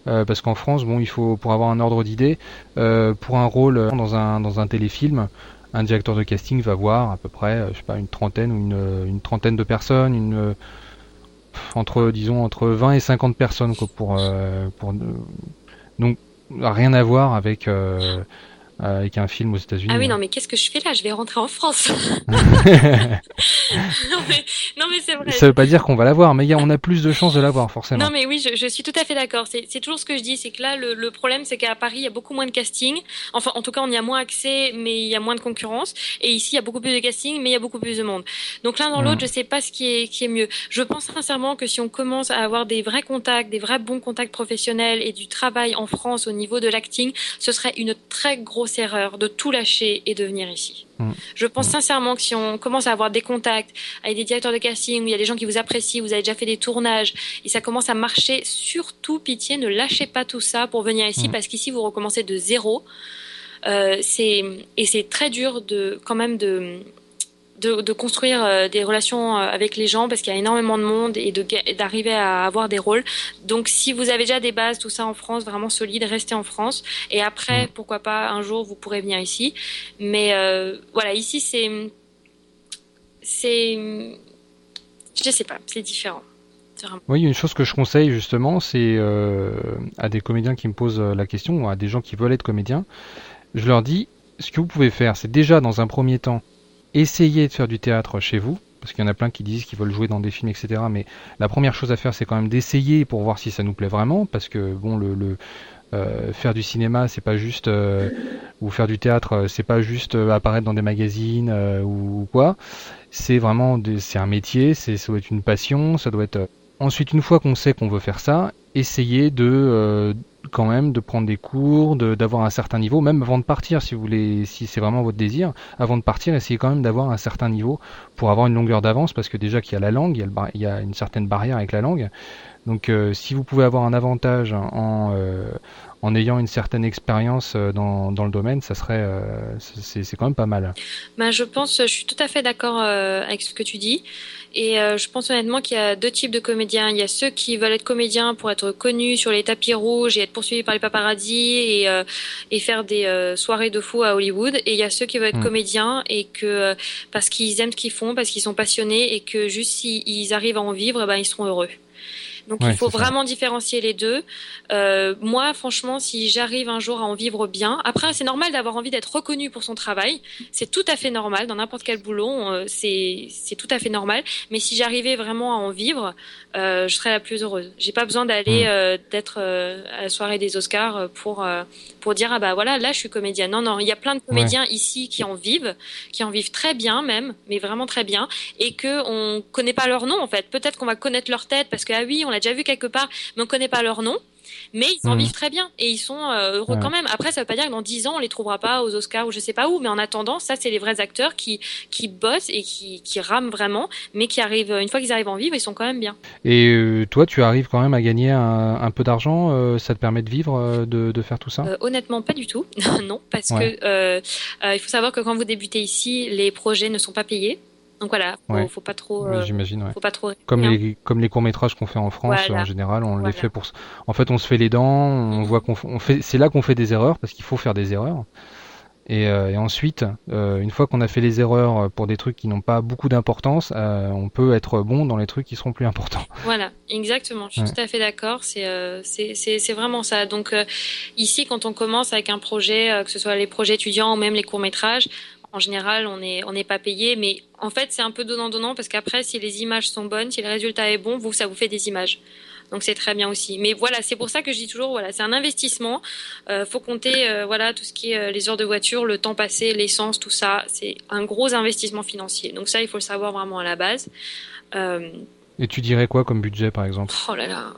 [SPEAKER 1] Euh, parce qu'en France, bon, il faut, pour avoir un ordre d'idée, euh, pour un rôle dans un, dans un téléfilm, un directeur de casting va voir à peu près, je sais pas, une trentaine ou une, une trentaine de personnes, une, entre, disons, entre 20 et 50 personnes, quoi, pour, pour, donc, rien à voir avec euh, avec un film aux États-Unis.
[SPEAKER 2] Ah oui, non, mais qu'est-ce que je fais là? Je vais rentrer en France. *laughs* non, mais, c'est vrai.
[SPEAKER 1] Ça veut pas dire qu'on va l'avoir, mais on a plus de chances de l'avoir, forcément.
[SPEAKER 2] Non, mais oui, je, je suis tout à fait d'accord. C'est toujours ce que je dis, c'est que là, le, le problème, c'est qu'à Paris, il y a beaucoup moins de casting. Enfin, en tout cas, on y a moins accès, mais il y a moins de concurrence. Et ici, il y a beaucoup plus de casting, mais il y a beaucoup plus de monde. Donc l'un dans l'autre, je sais pas ce qui est, qui est mieux. Je pense sincèrement que si on commence à avoir des vrais contacts, des vrais bons contacts professionnels et du travail en France au niveau de l'acting, ce serait une très grosse erreur de tout lâcher et de venir ici. Mm. Je pense mm. sincèrement que si on commence à avoir des contacts avec des directeurs de casting, où il y a des gens qui vous apprécient, vous avez déjà fait des tournages, et ça commence à marcher, surtout pitié, ne lâchez pas tout ça pour venir ici, mm. parce qu'ici vous recommencez de zéro. Euh, c'est et c'est très dur de quand même de de, construire euh, des relations euh, avec les gens parce qu'il y a énormément de monde et d'arriver à avoir des rôles. Donc si vous avez déjà des bases, tout ça en France, vraiment solide, restez en France. Et après, mm. pourquoi pas, un jour, vous pourrez venir ici. Mais euh, voilà, ici, c'est... C'est... Je sais pas, c'est différent.
[SPEAKER 1] Oui, une chose que je conseille justement, c'est à des comédiens qui me posent la question, ou à des gens qui veulent être comédiens, je leur dis, ce que vous pouvez faire, c'est déjà dans un premier temps essayez de faire du théâtre chez vous, parce qu'il y en a plein qui disent qu'ils veulent jouer dans des films, etc. Mais la première chose à faire, c'est quand même d'essayer pour voir si ça nous plaît vraiment, parce que bon, le, euh, faire du cinéma, c'est pas juste euh, ou faire du théâtre, euh, c'est pas juste apparaître dans des magazines ou, quoi. C'est vraiment, c'est un métier, c'est ça doit être une passion, ça doit être. Ensuite, une fois qu'on sait qu'on veut faire ça, essayer de quand même de prendre des cours, d'avoir un certain niveau, même avant de partir, si vous voulez, si c'est vraiment votre désir, avant de partir, essayez quand même d'avoir un certain niveau pour avoir une longueur d'avance, parce que déjà qu'il y a la langue, il y a, une certaine barrière avec la langue. Donc, euh, si vous pouvez avoir un avantage en, euh, en ayant une certaine expérience euh, dans, dans, le domaine, ça serait, euh, c'est quand même pas mal.
[SPEAKER 2] Ben, je pense, je suis tout à fait d'accord euh, avec ce que tu dis. Et je pense honnêtement qu'il y a deux types de comédiens. Il y a ceux qui veulent être comédiens pour être connus sur les tapis rouges et être poursuivis par les paparazzis et, et faire des soirées de fou à Hollywood. Et il y a ceux qui veulent être hmm. comédiens et que parce qu'ils aiment ce qu'ils font, parce qu'ils sont passionnés et que juste s'ils arrivent à en vivre, ben, ils seront heureux. Donc il faut vraiment différencier les deux. Euh, moi, franchement, si j'arrive un jour à en vivre bien, après c'est normal d'avoir envie d'être reconnu pour son travail. C'est tout à fait normal dans n'importe quel boulot. Euh, c'est c'est tout à fait normal. Mais si j'arrivais vraiment à en vivre, euh, je serais la plus heureuse. J'ai pas besoin d'aller euh, d'être euh, à la soirée des Oscars pour pour dire ah bah voilà là je suis comédienne. Non non, il y a plein de comédiens ici qui en vivent, qui en vivent très bien même, mais vraiment très bien, et que on connaît pas leur nom en fait. Peut-être qu'on va connaître leur tête parce que ah oui on l'a déjà vu quelque part, mais on connaît pas leur nom mais ils en mhm. vivent très bien et ils sont euh, heureux quand même. Après, ça veut pas dire que dans 10 ans on les trouvera pas aux Oscars ou je sais pas où, mais en attendant, ça c'est les vrais acteurs qui qui bossent et qui qui rament vraiment, mais qui arrivent une fois qu'ils arrivent en vivre, ils sont quand même bien.
[SPEAKER 1] Et euh, toi, tu arrives quand même à gagner un, peu d'argent, euh, ça te permet de vivre, de, de faire tout ça?
[SPEAKER 2] Honnêtement, pas du tout, *laughs* non, parce que il faut savoir que quand vous débutez ici, les projets ne sont pas payés. Donc voilà, faut, faut pas trop.
[SPEAKER 1] Euh, j'imagine.
[SPEAKER 2] Faut pas trop.
[SPEAKER 1] Comme les comme les courts métrages qu'on fait en France en général, on les fait pour. En fait, on se fait les dents, on voit qu'on fait. C'est là qu'on fait des erreurs parce qu'il faut faire des erreurs. Et, euh, ensuite, euh, une fois qu'on a fait les erreurs pour des trucs qui n'ont pas beaucoup d'importance, on peut être bon dans les trucs qui seront plus importants. *laughs*
[SPEAKER 2] Voilà, exactement. Je suis tout à fait d'accord. C'est c'est vraiment ça. Donc ici, quand on commence avec un projet, que ce soit les projets étudiants ou même les courts métrages, en général, on n'est on pas payé, mais en fait, c'est un peu donnant-donnant parce qu'après, si les images sont bonnes, si le résultat est bon, vous, ça vous fait des images. Donc c'est très bien aussi. Mais voilà, c'est pour ça que je dis toujours, voilà, c'est un investissement. Euh, faut compter, euh, voilà, tout ce qui est euh, les heures de voiture, le temps passé, l'essence, tout ça. C'est un gros investissement financier. Donc ça, il faut le savoir vraiment à la base.
[SPEAKER 1] Euh, Et tu dirais quoi comme budget, par exemple?
[SPEAKER 2] Oh là là.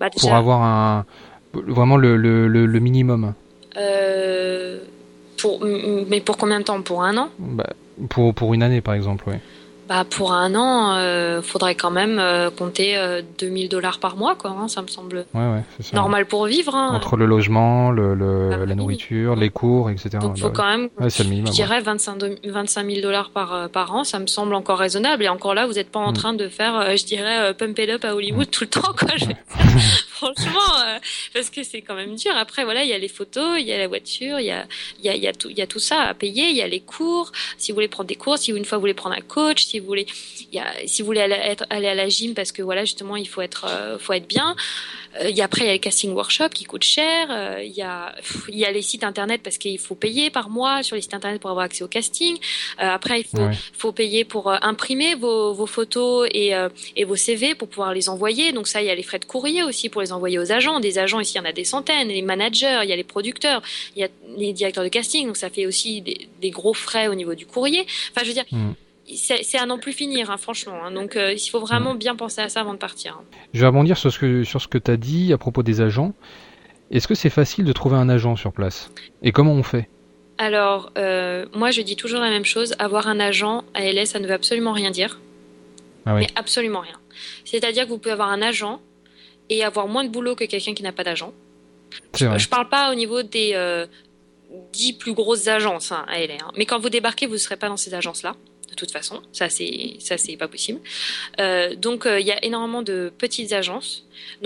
[SPEAKER 1] Bah, pour avoir un vraiment le, le, le, le minimum.
[SPEAKER 2] Euh, mais pour combien de temps? Pour un an?
[SPEAKER 1] Bah, pour, pour une année, par exemple, oui.
[SPEAKER 2] Bah pour un an, euh, faudrait quand même euh, compter 2000 euh, dollars par mois, quoi. Hein, ça me semble normal pour vivre. Hein.
[SPEAKER 1] Entre le logement, le, le ah la nourriture, les cours, etc.
[SPEAKER 2] Donc faut bah quand même, je dirais 25, 25 000 dollars par, par an, ça me semble encore raisonnable. Et encore là, vous n'êtes pas en mm. train de faire, je dirais, pump it up à Hollywood mm. tout le temps, quoi. Je *laughs* franchement, euh, parce que c'est quand même dur. Après, voilà, il y a les photos, il y a la voiture, il y a, il y a, y a tout, il y a tout ça à payer. Il y a les cours. Si vous voulez prendre des cours, si une fois vous voulez prendre un coach, si vous voulez, il y a, si vous voulez aller, être, aller à la gym parce que voilà, justement, il faut être, euh, faut être bien. Euh, y a, après, il y a les casting workshops qui coûtent cher. Euh, il y, a, il y a les sites internet parce qu'il faut payer par mois sur les sites internet pour avoir accès au casting. Euh, après, il faut, faut payer pour imprimer vos, vos photos et, et vos CV pour pouvoir les envoyer. Donc ça, il y a les frais de courrier aussi pour les envoyer aux agents. Des agents ici, il y en a des centaines. Les managers, il y a les producteurs, il y a les directeurs de casting. Donc ça fait aussi des, des gros frais au niveau du courrier. Enfin, je veux dire. Mm c'est à n'en plus finir, hein, franchement. Hein. Donc, euh, il faut vraiment mm. bien penser à ça avant de partir. Hein.
[SPEAKER 1] Je vais rebondir sur ce que, sur ce que tu as dit à propos des agents. Est-ce que c'est facile de trouver un agent sur place? Et comment on fait?
[SPEAKER 2] Alors, euh, moi, je dis toujours la même chose. Avoir un agent à LS, ça ne veut absolument rien dire. Ah Mais absolument rien. C'est-à-dire que vous pouvez avoir un agent et avoir moins de boulot que quelqu'un qui n'a pas d'agent. Je ne parle pas au niveau des euh, 10 plus grosses agences à LA. Mais quand vous débarquez, vous ne serez pas dans ces agences-là de toute façon. Ça, c'est pas possible. Euh, donc, euh, il y a énormément de petites agences,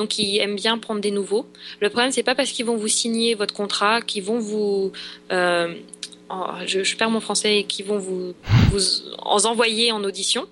[SPEAKER 2] qui aiment bien prendre des nouveaux. Le problème, c'est pas parce qu'ils vont vous signer votre contrat qu'ils vont vous euh, je, perds mon français et qui vont vous, vous en envoyer en audition.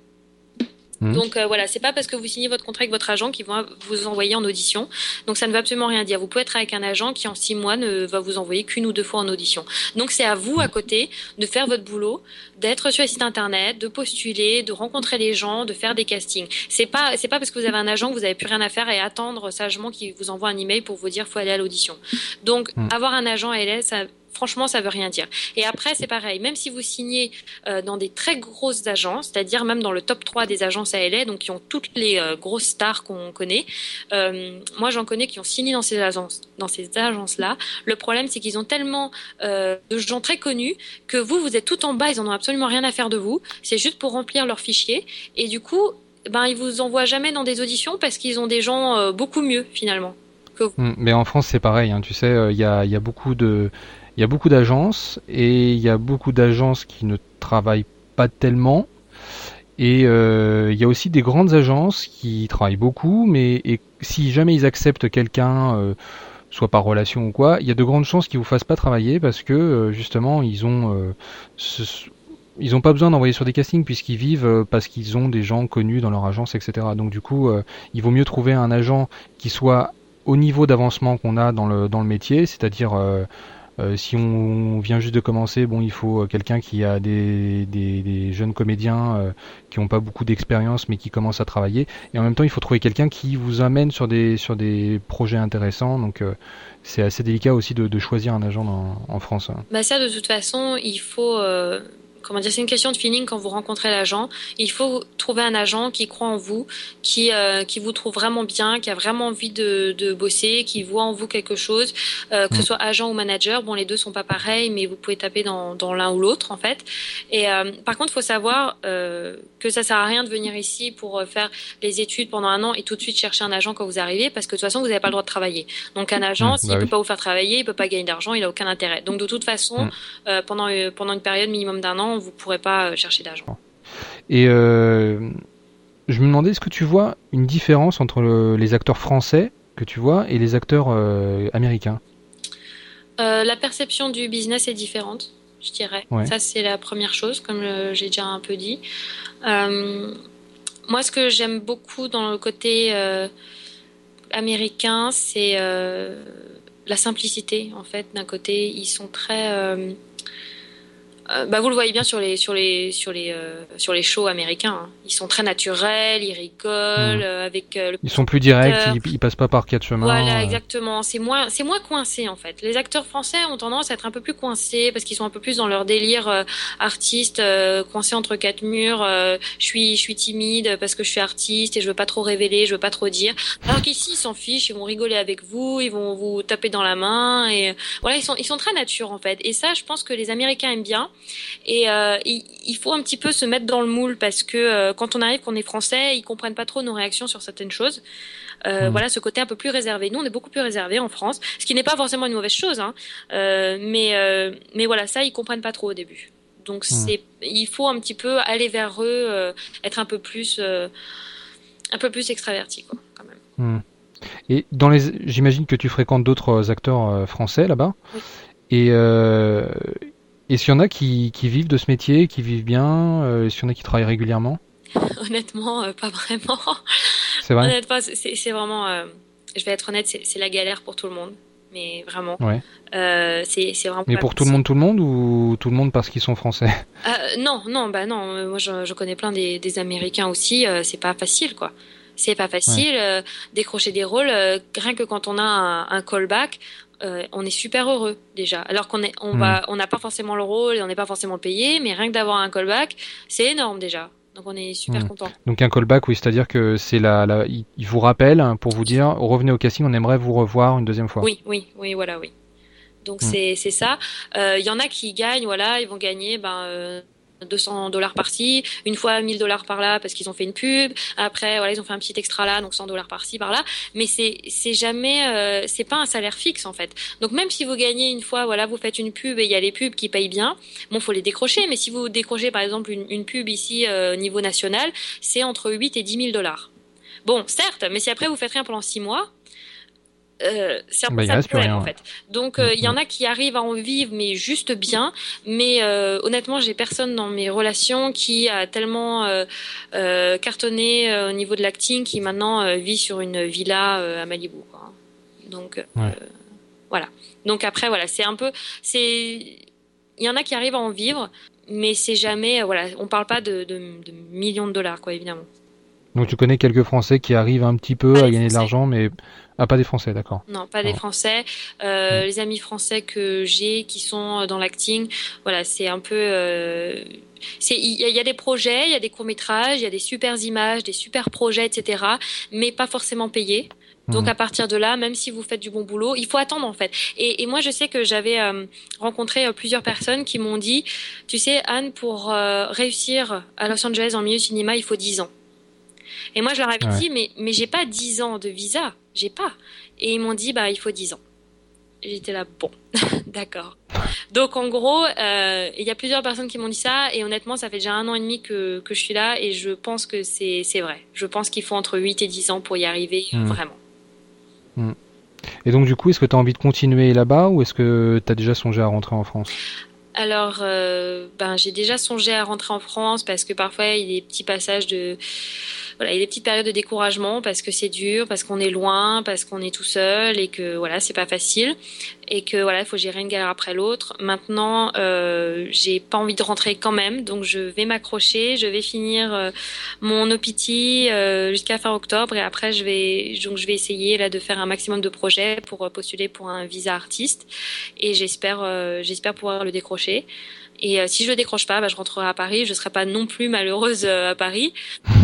[SPEAKER 2] Mhm. Donc euh, voilà, c'est pas parce que vous signez votre contrat avec votre agent qu'ils vont vous envoyer en audition. Donc ça ne veut absolument rien dire. Vous pouvez être avec un agent qui en six mois ne va vous envoyer qu'une ou deux fois en audition. Donc c'est à vous à côté de faire votre boulot, d'être sur les sites internet, de postuler, de rencontrer les gens, de faire des castings. C'est pas c'est pas parce que vous avez un agent que vous avez plus rien à faire et attendre sagement qu'il vous envoie un email pour vous dire faut aller à l'audition. Donc mhm. avoir un agent à LS, ça franchement, ça veut rien dire. Et après, c'est pareil. Même si vous signez euh, dans des très grosses agences, c'est-à-dire même dans le top 3 des agences ALA, donc qui ont toutes les euh, grosses stars qu'on connaît, euh, moi j'en connais qui ont signé dans ces agences, dans ces agences-là. Le problème, c'est qu'ils ont tellement de gens très connus que vous, vous êtes tout en bas, ils en ont absolument rien à faire de vous. C'est juste pour remplir leurs fichiers. Et du coup, ben ils vous envoient jamais dans des auditions parce qu'ils ont des gens beaucoup mieux finalement.
[SPEAKER 1] Hum, mais en France, c'est pareil. Hein. Tu sais, il y a beaucoup de il y a beaucoup d'agences et il y a beaucoup d'agences qui ne travaillent pas tellement. Et euh, il y a aussi des grandes agences qui travaillent beaucoup, mais si jamais ils acceptent quelqu'un, euh, soit par relation ou quoi, il y a de grandes chances qu'ils vous fassent pas travailler parce que euh, justement ils ont ils ont pas besoin d'envoyer sur des castings puisqu'ils vivent parce qu'ils ont des gens connus dans leur agence, etc. Donc du coup, il vaut mieux trouver un agent qui soit au niveau d'avancement qu'on a dans le dans le métier, c'est-à-dire euh, si on vient juste de commencer, bon, il faut euh, quelqu'un qui a des, des, jeunes comédiens euh, qui n'ont pas beaucoup d'expérience mais qui commencent à travailler. Et en même temps, il faut trouver quelqu'un qui vous amène sur des sur des projets intéressants. Donc c'est assez délicat aussi de, de choisir un agent en France. Hein.
[SPEAKER 2] Bah ça, de toute façon, il faut comment dire, c'est une question de feeling quand vous rencontrez l'agent. Il faut trouver un agent qui croit en vous, qui euh, qui vous trouve vraiment bien, qui a vraiment envie de, de bosser, qui voit en vous quelque chose, euh, que ce mm. soit agent ou manager. Bon, les deux sont pas pareils, mais vous pouvez taper dans, dans l'un ou l'autre en fait. Et euh, par contre, il faut savoir que ça sert à rien de venir ici pour faire les études pendant un an et tout de suite chercher un agent quand vous arrivez, parce que de toute façon, vous n'avez pas le droit de travailler. Donc un agent, mm, s'il bah peut pas vous faire travailler, il peut pas gagner d'argent, il a aucun intérêt. Donc de toute façon, mm. pendant pendant une période minimum d'un an vous ne pourrez pas euh, chercher d'agent.
[SPEAKER 1] Et euh, je me demandais, est-ce que tu vois une différence entre les acteurs français que tu vois et les acteurs euh, américains?
[SPEAKER 2] La perception du business est différente, je dirais. Ça, c'est la première chose, comme j'ai déjà un peu dit. moi, ce que j'aime beaucoup dans le côté américain, c'est la simplicité, en fait. D'un côté, ils sont très bah, vous le voyez bien sur les sur les sur les euh, sur les shows américains. Hein. Ils sont très naturels, ils rigolent mmh. euh, avec le
[SPEAKER 1] Ils sont plus directs, ils, passent pas par quatre chemins.
[SPEAKER 2] Voilà, exactement. C'est moins c'est moins coincé en fait. Les acteurs français ont tendance à être un peu plus coincés parce qu'ils sont un peu plus dans leur délire artiste, coincés entre quatre murs. je suis je suis timide parce que je suis artiste et je veux pas trop révéler, je veux pas trop dire. Alors qu'ici ils s'en fichent, ils vont rigoler avec vous, ils vont vous taper dans la main et voilà ils sont ils sont très nature en fait. Et ça, je pense que les Américains aiment bien. Et euh, il, faut un petit peu se mettre dans le moule parce que euh, quand on arrive, qu'on est français, ils comprennent pas trop nos réactions sur certaines choses. Euh, hmm. Voilà, ce côté un peu plus réservé. Nous, on est beaucoup plus réservé en France, ce qui n'est pas forcément une mauvaise chose, hein. mais mais voilà, ça, ils comprennent pas trop au début. Donc hmm. c'est, il faut un petit peu aller vers eux, être un peu plus, un peu plus extraverti, quoi, quand même.
[SPEAKER 1] Hmm. Et dans les, j'imagine que tu fréquentes d'autres acteurs français là-bas. Oui. Et est-ce qu'il y en a qui, qui, vivent de ce métier, qui vivent bien euh, qu'il y en a qui travaillent régulièrement?
[SPEAKER 2] Honnêtement, euh, pas vraiment.
[SPEAKER 1] C'est vrai?
[SPEAKER 2] c'est vraiment. Euh, je vais être honnête, c'est la galère pour tout le monde mais vraiment.
[SPEAKER 1] Ouais.
[SPEAKER 2] C'est vraiment.
[SPEAKER 1] Mais pour tout le monde, tout le monde ou tout le monde parce qu'ils sont français?
[SPEAKER 2] Non, non, bah non. Moi, je, connais plein des, des Américains aussi. C'est pas facile, quoi. C'est pas facile décrocher des rôles. rien que quand on a un, un callback, on est super heureux déjà. Alors qu'on est, on hmm. va, on n'a pas forcément le rôle, on n'est pas forcément payé, mais rien que d'avoir un callback, c'est énorme déjà. Donc on est super hmm. content.
[SPEAKER 1] Donc un callback, oui, c'est-à-dire que c'est la, la, il vous rappelle pour vous dire revenez au casting, on aimerait vous revoir une deuxième fois.
[SPEAKER 2] Oui, oui, oui, voilà, oui. Donc hmm. c'est c'est ça. Il euh, y en a qui gagnent, voilà, ils vont gagner ben euh, 200 dollars par-ci, une fois 1000 dollars par-là parce qu'ils ont fait une pub. Après, voilà, ils ont fait un petit extra là, donc 100 dollars par-ci, par-là. Mais c'est c'est jamais, euh, c'est pas un salaire fixe en fait. Donc même si vous gagnez une fois, voilà, vous faites une pub et il y a les pubs qui payent bien, bon, faut les décrocher. Mais si vous décrochez par exemple une, une pub ici euh, au niveau national, c'est entre 8 et 10 000 dollars. Bon, certes, mais si après vous faites rien pendant 6 mois, euh, c'est un peu bah, ça problème en fait. Donc euh, il y en a qui arrivent à en vivre mais juste bien, mais euh, honnêtement j'ai personne dans mes relations qui a tellement cartonné au niveau de l'acting qui maintenant vit sur une villa à Malibu. Quoi. Donc voilà. Donc après voilà c'est un peu c'est il y en a qui arrivent à en vivre, mais c'est jamais voilà on parle pas de, de, de millions de dollars quoi évidemment.
[SPEAKER 1] Donc tu connais quelques Français qui arrivent un petit peu à gagner de l'argent, mais ah pas des Français, d'accord.
[SPEAKER 2] Non, pas des Français. Euh, Les amis français que j'ai qui sont dans l'acting, voilà, c'est un peu. Euh, il y, a des projets, il y a des courts métrages, il y a des super images, des super projets, etc. Mais pas forcément payés. Donc mhm. à partir de là, même si vous faites du bon boulot, il faut attendre en fait. Et, et moi je sais que j'avais euh, rencontré euh, plusieurs personnes qui m'ont dit, tu sais Anne, pour euh, réussir à Los Angeles en milieu cinéma, il faut 10 ans. Et moi, je leur avais dit, mais, mais j'ai pas 10 ans de visa. J'ai pas. Et ils m'ont dit, bah, il faut 10 ans. J'étais là, bon, *laughs* d'accord. Donc, en gros, euh, il y a plusieurs personnes qui m'ont dit ça. Et honnêtement, ça fait déjà un an et demi que, que je suis là. Et je pense que c'est vrai. Je pense qu'il faut entre 8 et 10 ans pour y arriver, hmm. vraiment.
[SPEAKER 1] Hmm. Et donc, du coup, est-ce que tu as envie de continuer là-bas ou est-ce que tu as déjà songé à rentrer en France?
[SPEAKER 2] Alors, euh, ben, j'ai déjà songé à rentrer en France parce que parfois il y a des petits passages de voilà, il y a des petites périodes de découragement parce que c'est dur, parce qu'on est loin, parce qu'on est tout seul et que voilà, c'est pas facile et que voilà, il faut gérer une galère après l'autre. Maintenant, euh, j'ai pas envie de rentrer quand même, donc je vais m'accrocher, je vais finir euh, mon OPT euh, jusqu'à fin octobre et après je vais donc je vais essayer là de faire un maximum de projets pour postuler pour un visa artiste et j'espère euh, j'espère pouvoir le décrocher. Et euh, si je le décroche pas, bah, je rentrerai à Paris. Je serai pas non plus malheureuse euh, à Paris,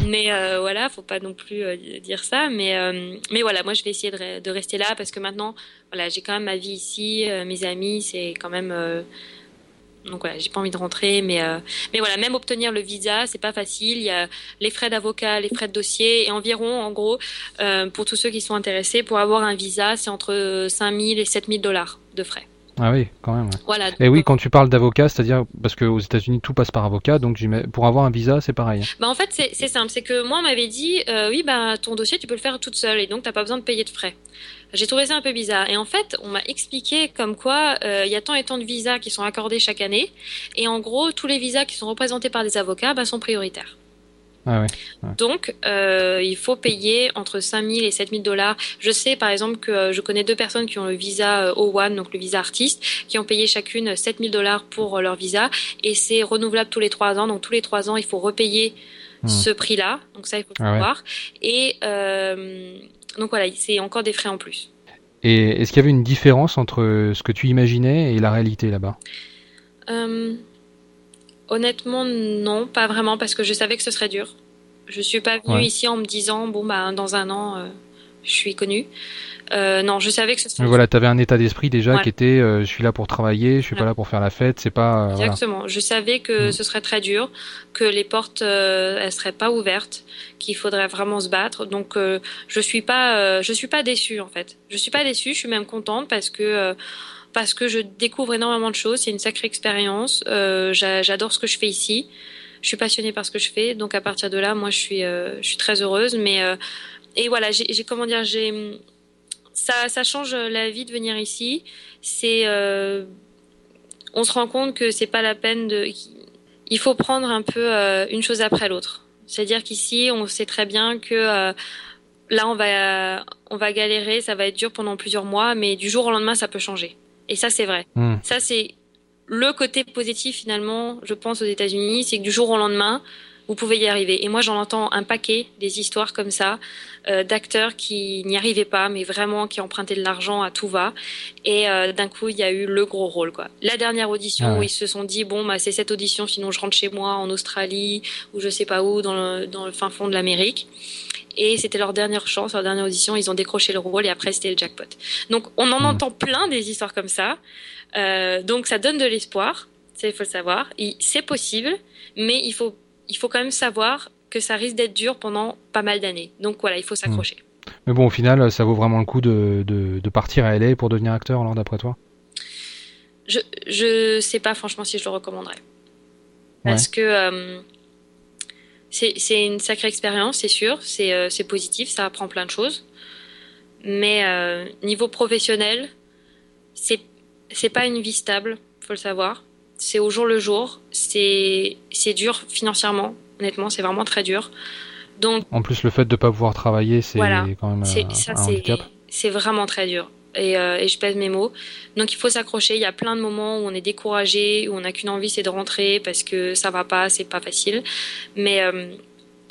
[SPEAKER 2] mais euh, voilà, faut pas non plus euh, dire ça. Mais mais voilà, moi je vais essayer de, de, rester là parce que maintenant, voilà, j'ai quand même ma vie ici, mes amis, c'est quand même. donc voilà, j'ai pas envie de rentrer, mais mais voilà, même obtenir le visa, c'est pas facile. Il y a les frais d'avocat, les frais de dossier, et environ, en gros, pour tous ceux qui sont intéressés, pour avoir un visa, c'est entre 5000 et 7000 dollars de frais.
[SPEAKER 1] Ah oui, quand même. Voilà. Et oui, quand tu parles d'avocat, c'est-à-dire parce qu'aux États-Unis tout passe par avocat, donc pour avoir un visa, c'est pareil.
[SPEAKER 2] Bah en fait, c'est simple, c'est que moi on m'avait dit, euh, oui, bah ton dossier tu peux le faire toute seule et donc t'as pas besoin de payer de frais. J'ai trouvé ça un peu bizarre. Et en fait, on m'a expliqué comme quoi euh, il y a tant et tant de visas qui sont accordés chaque année, et en gros, tous les visas qui sont représentés par des avocats bah, sont prioritaires.
[SPEAKER 1] Ah
[SPEAKER 2] Donc, euh, il faut payer entre 5 000 et 7 000 dollars. Je sais, par exemple, que euh, je connais deux personnes qui ont le visa euh, O1, donc le visa artiste, qui ont payé chacune 7 000 dollars pour leur visa, et c'est renouvelable tous les trois ans. Donc, tous les trois ans, il faut repayer hmm. ce prix-là. Donc, ça, il faut le ah savoir. Et donc, voilà, c'est encore des frais en plus.
[SPEAKER 1] Et est-ce qu'il y avait une différence entre ce que tu imaginais et la réalité là-bas?
[SPEAKER 2] Honnêtement, non, pas vraiment, parce que je savais que ce serait dur. Je suis pas venue ici en me disant bon bah dans un an euh, je suis connue. Euh, non, je savais que ce serait.
[SPEAKER 1] Mais voilà, tu avais un état d'esprit déjà qui était euh, je suis là pour travailler, je suis pas là pour faire la fête, c'est pas.
[SPEAKER 2] Exactement. Je savais que mm. ce serait très dur, que les portes elles seraient pas ouvertes, qu'il faudrait vraiment se battre. Donc je suis pas je suis pas déçue en fait. Je suis pas déçue, je suis même contente parce que parce que je découvre énormément de choses. C'est une sacrée expérience. Euh, J'adore ce que je fais ici. Je suis passionnée par ce que je fais. Donc à partir de là, moi, je suis, euh, je suis très heureuse. Mais euh, et voilà, j'ai comment dire, j'ai ça, ça change la vie de venir ici. C'est, euh, on se rend compte que c'est pas la peine de. Il faut prendre un peu une chose après l'autre. C'est-à-dire qu'ici, on sait très bien que là, on va, on va galérer, ça va être dur pendant plusieurs mois, mais du jour au lendemain, ça peut changer. Et ça, c'est vrai.
[SPEAKER 1] Hmm.
[SPEAKER 2] Ça, c'est le côté positif finalement, je pense aux États-Unis, c'est que du jour au lendemain, vous pouvez y arriver. Et moi, j'en entends un paquet des histoires comme ça euh, d'acteurs qui n'y arrivaient pas, mais vraiment qui empruntaient de l'argent à tout va. Et euh, d'un coup, il y a eu le gros rôle. Quoi. La dernière audition
[SPEAKER 1] Ah ouais.
[SPEAKER 2] où ils se sont dit bon, bah, c'est cette audition, sinon je rentre chez moi en Australie ou je sais pas où, dans le, dans le fin fond de l'Amérique. Et c'était leur dernière chance, leur dernière audition. Ils ont décroché le rôle et après c'était le jackpot. Donc on en
[SPEAKER 1] Mhm.
[SPEAKER 2] entend plein des histoires comme ça. Euh, donc ça donne de l'espoir. Il faut le savoir. C'est possible, mais il faut, il faut quand même savoir que ça risque d'être dur pendant pas mal d'années. Donc voilà, il faut s'accrocher.
[SPEAKER 1] Mais bon, au final, ça vaut vraiment le coup de, de, de partir à LA pour devenir acteur, alors d'après toi?
[SPEAKER 2] Je, je sais pas franchement si je le recommanderais. Parce que euh, c'est une sacrée expérience, c'est sûr. C'est euh, c'est positif, ça apprend plein de choses. Mais euh, niveau professionnel, c'est pas une vie stable, faut le savoir. C'est au jour le jour. C'est dur financièrement. Honnêtement, c'est vraiment très dur. Donc
[SPEAKER 1] En plus, le fait de ne pas pouvoir travailler, c'est
[SPEAKER 2] Voilà.
[SPEAKER 1] quand même euh,
[SPEAKER 2] ça,
[SPEAKER 1] un handicap.
[SPEAKER 2] c'est vraiment très dur. Et, euh, et je pèse mes mots. Donc il faut s'accrocher. Il y a plein de moments où on est découragé, où on n'a qu'une envie, c'est de rentrer parce que ça va pas, c'est pas facile. Mais euh,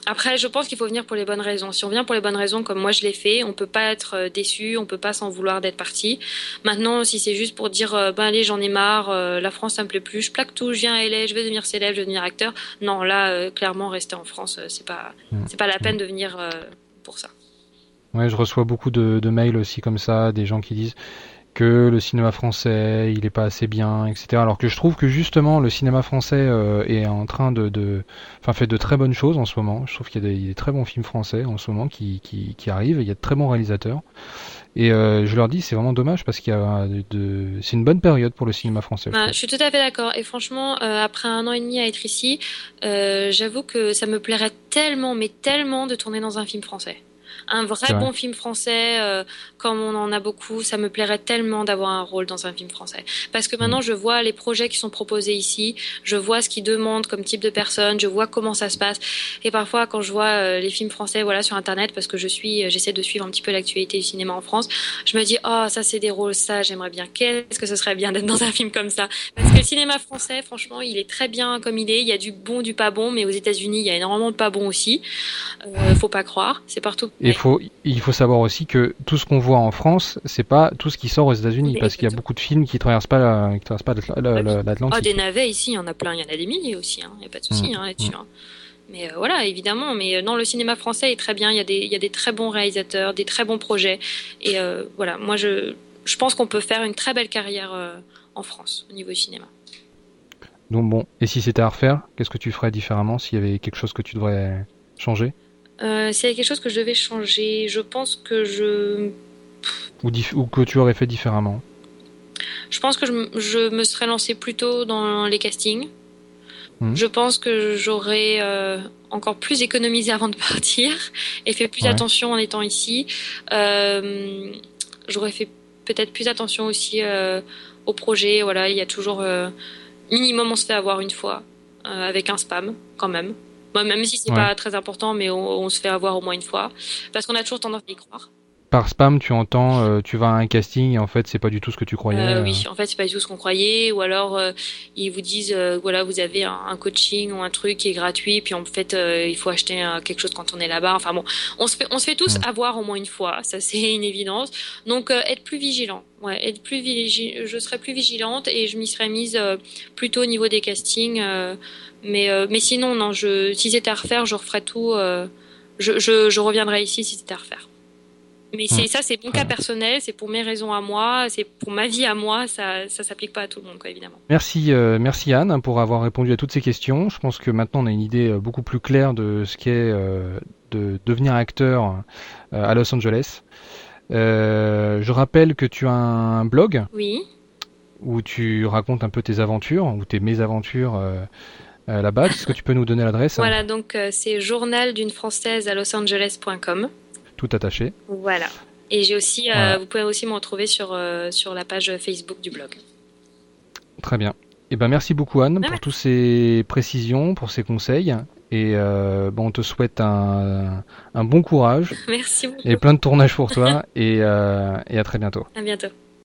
[SPEAKER 2] après, je pense qu'il faut venir pour les bonnes raisons. Si on vient pour les bonnes raisons, comme moi je l'ai fait, on peut pas être euh, déçu, on peut pas s'en vouloir d'être parti. Maintenant, si c'est juste pour dire, euh, ben allez, j'en ai marre, euh, la France ça me plaît plus, je plaque tout, je viens à LA, je veux devenir célèbre, je veux devenir acteur. Non, là, euh, clairement, rester en France, c'est pas,
[SPEAKER 1] Mm.
[SPEAKER 2] c'est pas la peine de venir pour ça.
[SPEAKER 1] Ouais, je reçois beaucoup de, de mails aussi comme ça, des gens qui disent que le cinéma français, il est pas assez bien, etc. Alors que je trouve que justement le cinéma français euh, est en train de, de, enfin fait de très bonnes choses en ce moment. Je trouve qu'il y a des, il y a des très bons films français en ce moment qui, qui, qui arrivent. Il y a de très bons réalisateurs. Et euh, je leur dis, c'est vraiment dommage parce qu'il y a de, de- c'est une bonne période pour le cinéma français. je
[SPEAKER 2] Bah, je suis tout à fait d'accord. Et franchement, euh, après un an et demi à être ici, j'avoue que ça me plairait tellement, mais tellement de tourner dans un film français. Un vrai bon film français, euh, comme on en a beaucoup, ça me plairait tellement d'avoir un rôle dans un film français. Parce que maintenant, je vois les projets qui sont proposés ici, je vois ce qu'ils demandent comme type de personne, je vois comment ça se passe. Et parfois, quand je vois euh, les films français, voilà, sur Internet, parce que je suis, euh, j'essaie de suivre un petit peu l'actualité du cinéma en France, je me dis, oh, ça c'est des rôles, ça j'aimerais bien. Qu'est-ce que ce serait bien d'être dans un film comme ça Parce que le cinéma français, franchement, il est très bien comme il est. Il y a du bon, du pas bon, mais aux États-Unis, il y a énormément de pas bon aussi. Euh, faut pas croire, c'est partout.
[SPEAKER 1] Et il faut, il faut savoir aussi que tout ce qu'on voit en France, c'est pas tout ce qui sort aux États-Unis, parce qu'il y a beaucoup de films qui traversent pas la, qui traversent pas l'Atl- la- la-
[SPEAKER 2] Ah,
[SPEAKER 1] l'Atlantique.
[SPEAKER 2] des navets ici, il y en a plein, il y en a des milliers aussi, hein. il n'y a pas de souci
[SPEAKER 1] Mm,
[SPEAKER 2] hein, là-dessus. hein. Mais euh, voilà, évidemment, mais euh, non, le cinéma français est très bien, il y, a des, il y a des très bons réalisateurs, des très bons projets. Et euh, voilà, moi je, je pense qu'on peut faire une très belle carrière euh, en France au niveau du cinéma.
[SPEAKER 1] Donc bon, et si c'était à refaire, qu'est-ce que tu ferais différemment? S'il y avait quelque chose que tu devrais changer?
[SPEAKER 2] Euh, S'il y a quelque chose que je devais changer, je pense que je
[SPEAKER 1] ou, que tu aurais fait différemment
[SPEAKER 2] Je pense que je, me serais lancée plus tôt dans les castings.
[SPEAKER 1] Mhm.
[SPEAKER 2] Je pense que j'aurais euh, encore plus économisé *laughs* avant de partir et fait plus
[SPEAKER 1] Ouais.
[SPEAKER 2] attention en étant ici. Euh, j'aurais fait peut-être plus attention aussi au projet. Voilà, il y a toujours minimum on se fait avoir une fois avec un spam quand même. Bon, même si c'est
[SPEAKER 1] Ouais.
[SPEAKER 2] pas très important, mais on, on se fait avoir au moins une fois parce qu'on a toujours tendance à y croire.
[SPEAKER 1] Par spam, tu entends, euh, tu vas à un casting et en fait, c'est pas du tout ce que tu croyais.
[SPEAKER 2] Euh,
[SPEAKER 1] euh.
[SPEAKER 2] oui, en fait, c'est pas du tout ce qu'on croyait. Ou alors, euh, ils vous disent, euh, voilà, vous avez un, un coaching ou un truc qui est gratuit, puis en fait, euh, il faut acheter euh, quelque chose quand on est là-bas. Enfin bon, on se fait, on se fait tous avoir au moins une fois. Ça, *laughs* c'est une évidence. Donc, euh, être plus vigilant. Ouais, être plus vigi- je serais plus vigilante et je m'y serais mise euh, plutôt au niveau des castings. euh, mais, euh, mais sinon, non, je, si c'était à refaire, je referais tout. euh, je, je, je reviendrais ici si c'était à refaire. Mais c'est ça, c'est mon cas personnel, c'est pour mes raisons à moi, c'est pour ma vie à moi, ça ça s'applique pas à tout le monde, quoi, évidemment.
[SPEAKER 1] Merci, euh, merci Anne pour avoir répondu à toutes ces questions. Je pense que maintenant on a une idée euh, beaucoup plus claire de ce qu'est euh, de devenir acteur euh, à Los Angeles. Je rappelle que tu as un blog
[SPEAKER 2] Oui,
[SPEAKER 1] où tu racontes un peu tes aventures ou tes mésaventures là-bas. Est-ce que tu peux nous donner l'adresse?
[SPEAKER 2] Voilà, donc c'est journal d'une française à Los Angeles.com.
[SPEAKER 1] Tout attaché.
[SPEAKER 2] Voilà. Et j'ai aussi, euh,
[SPEAKER 1] Voilà.
[SPEAKER 2] vous pouvez aussi me retrouver sur euh, sur la page Facebook du blog.
[SPEAKER 1] Très bien. Eh ben merci beaucoup Anne
[SPEAKER 2] Ah,
[SPEAKER 1] pour toutes ces précisions, pour ces conseils. Et bon, on te souhaite un, un bon courage. *laughs*
[SPEAKER 2] Merci beaucoup.
[SPEAKER 1] Et plein de tournages pour toi. et, et à très bientôt.
[SPEAKER 2] À bientôt.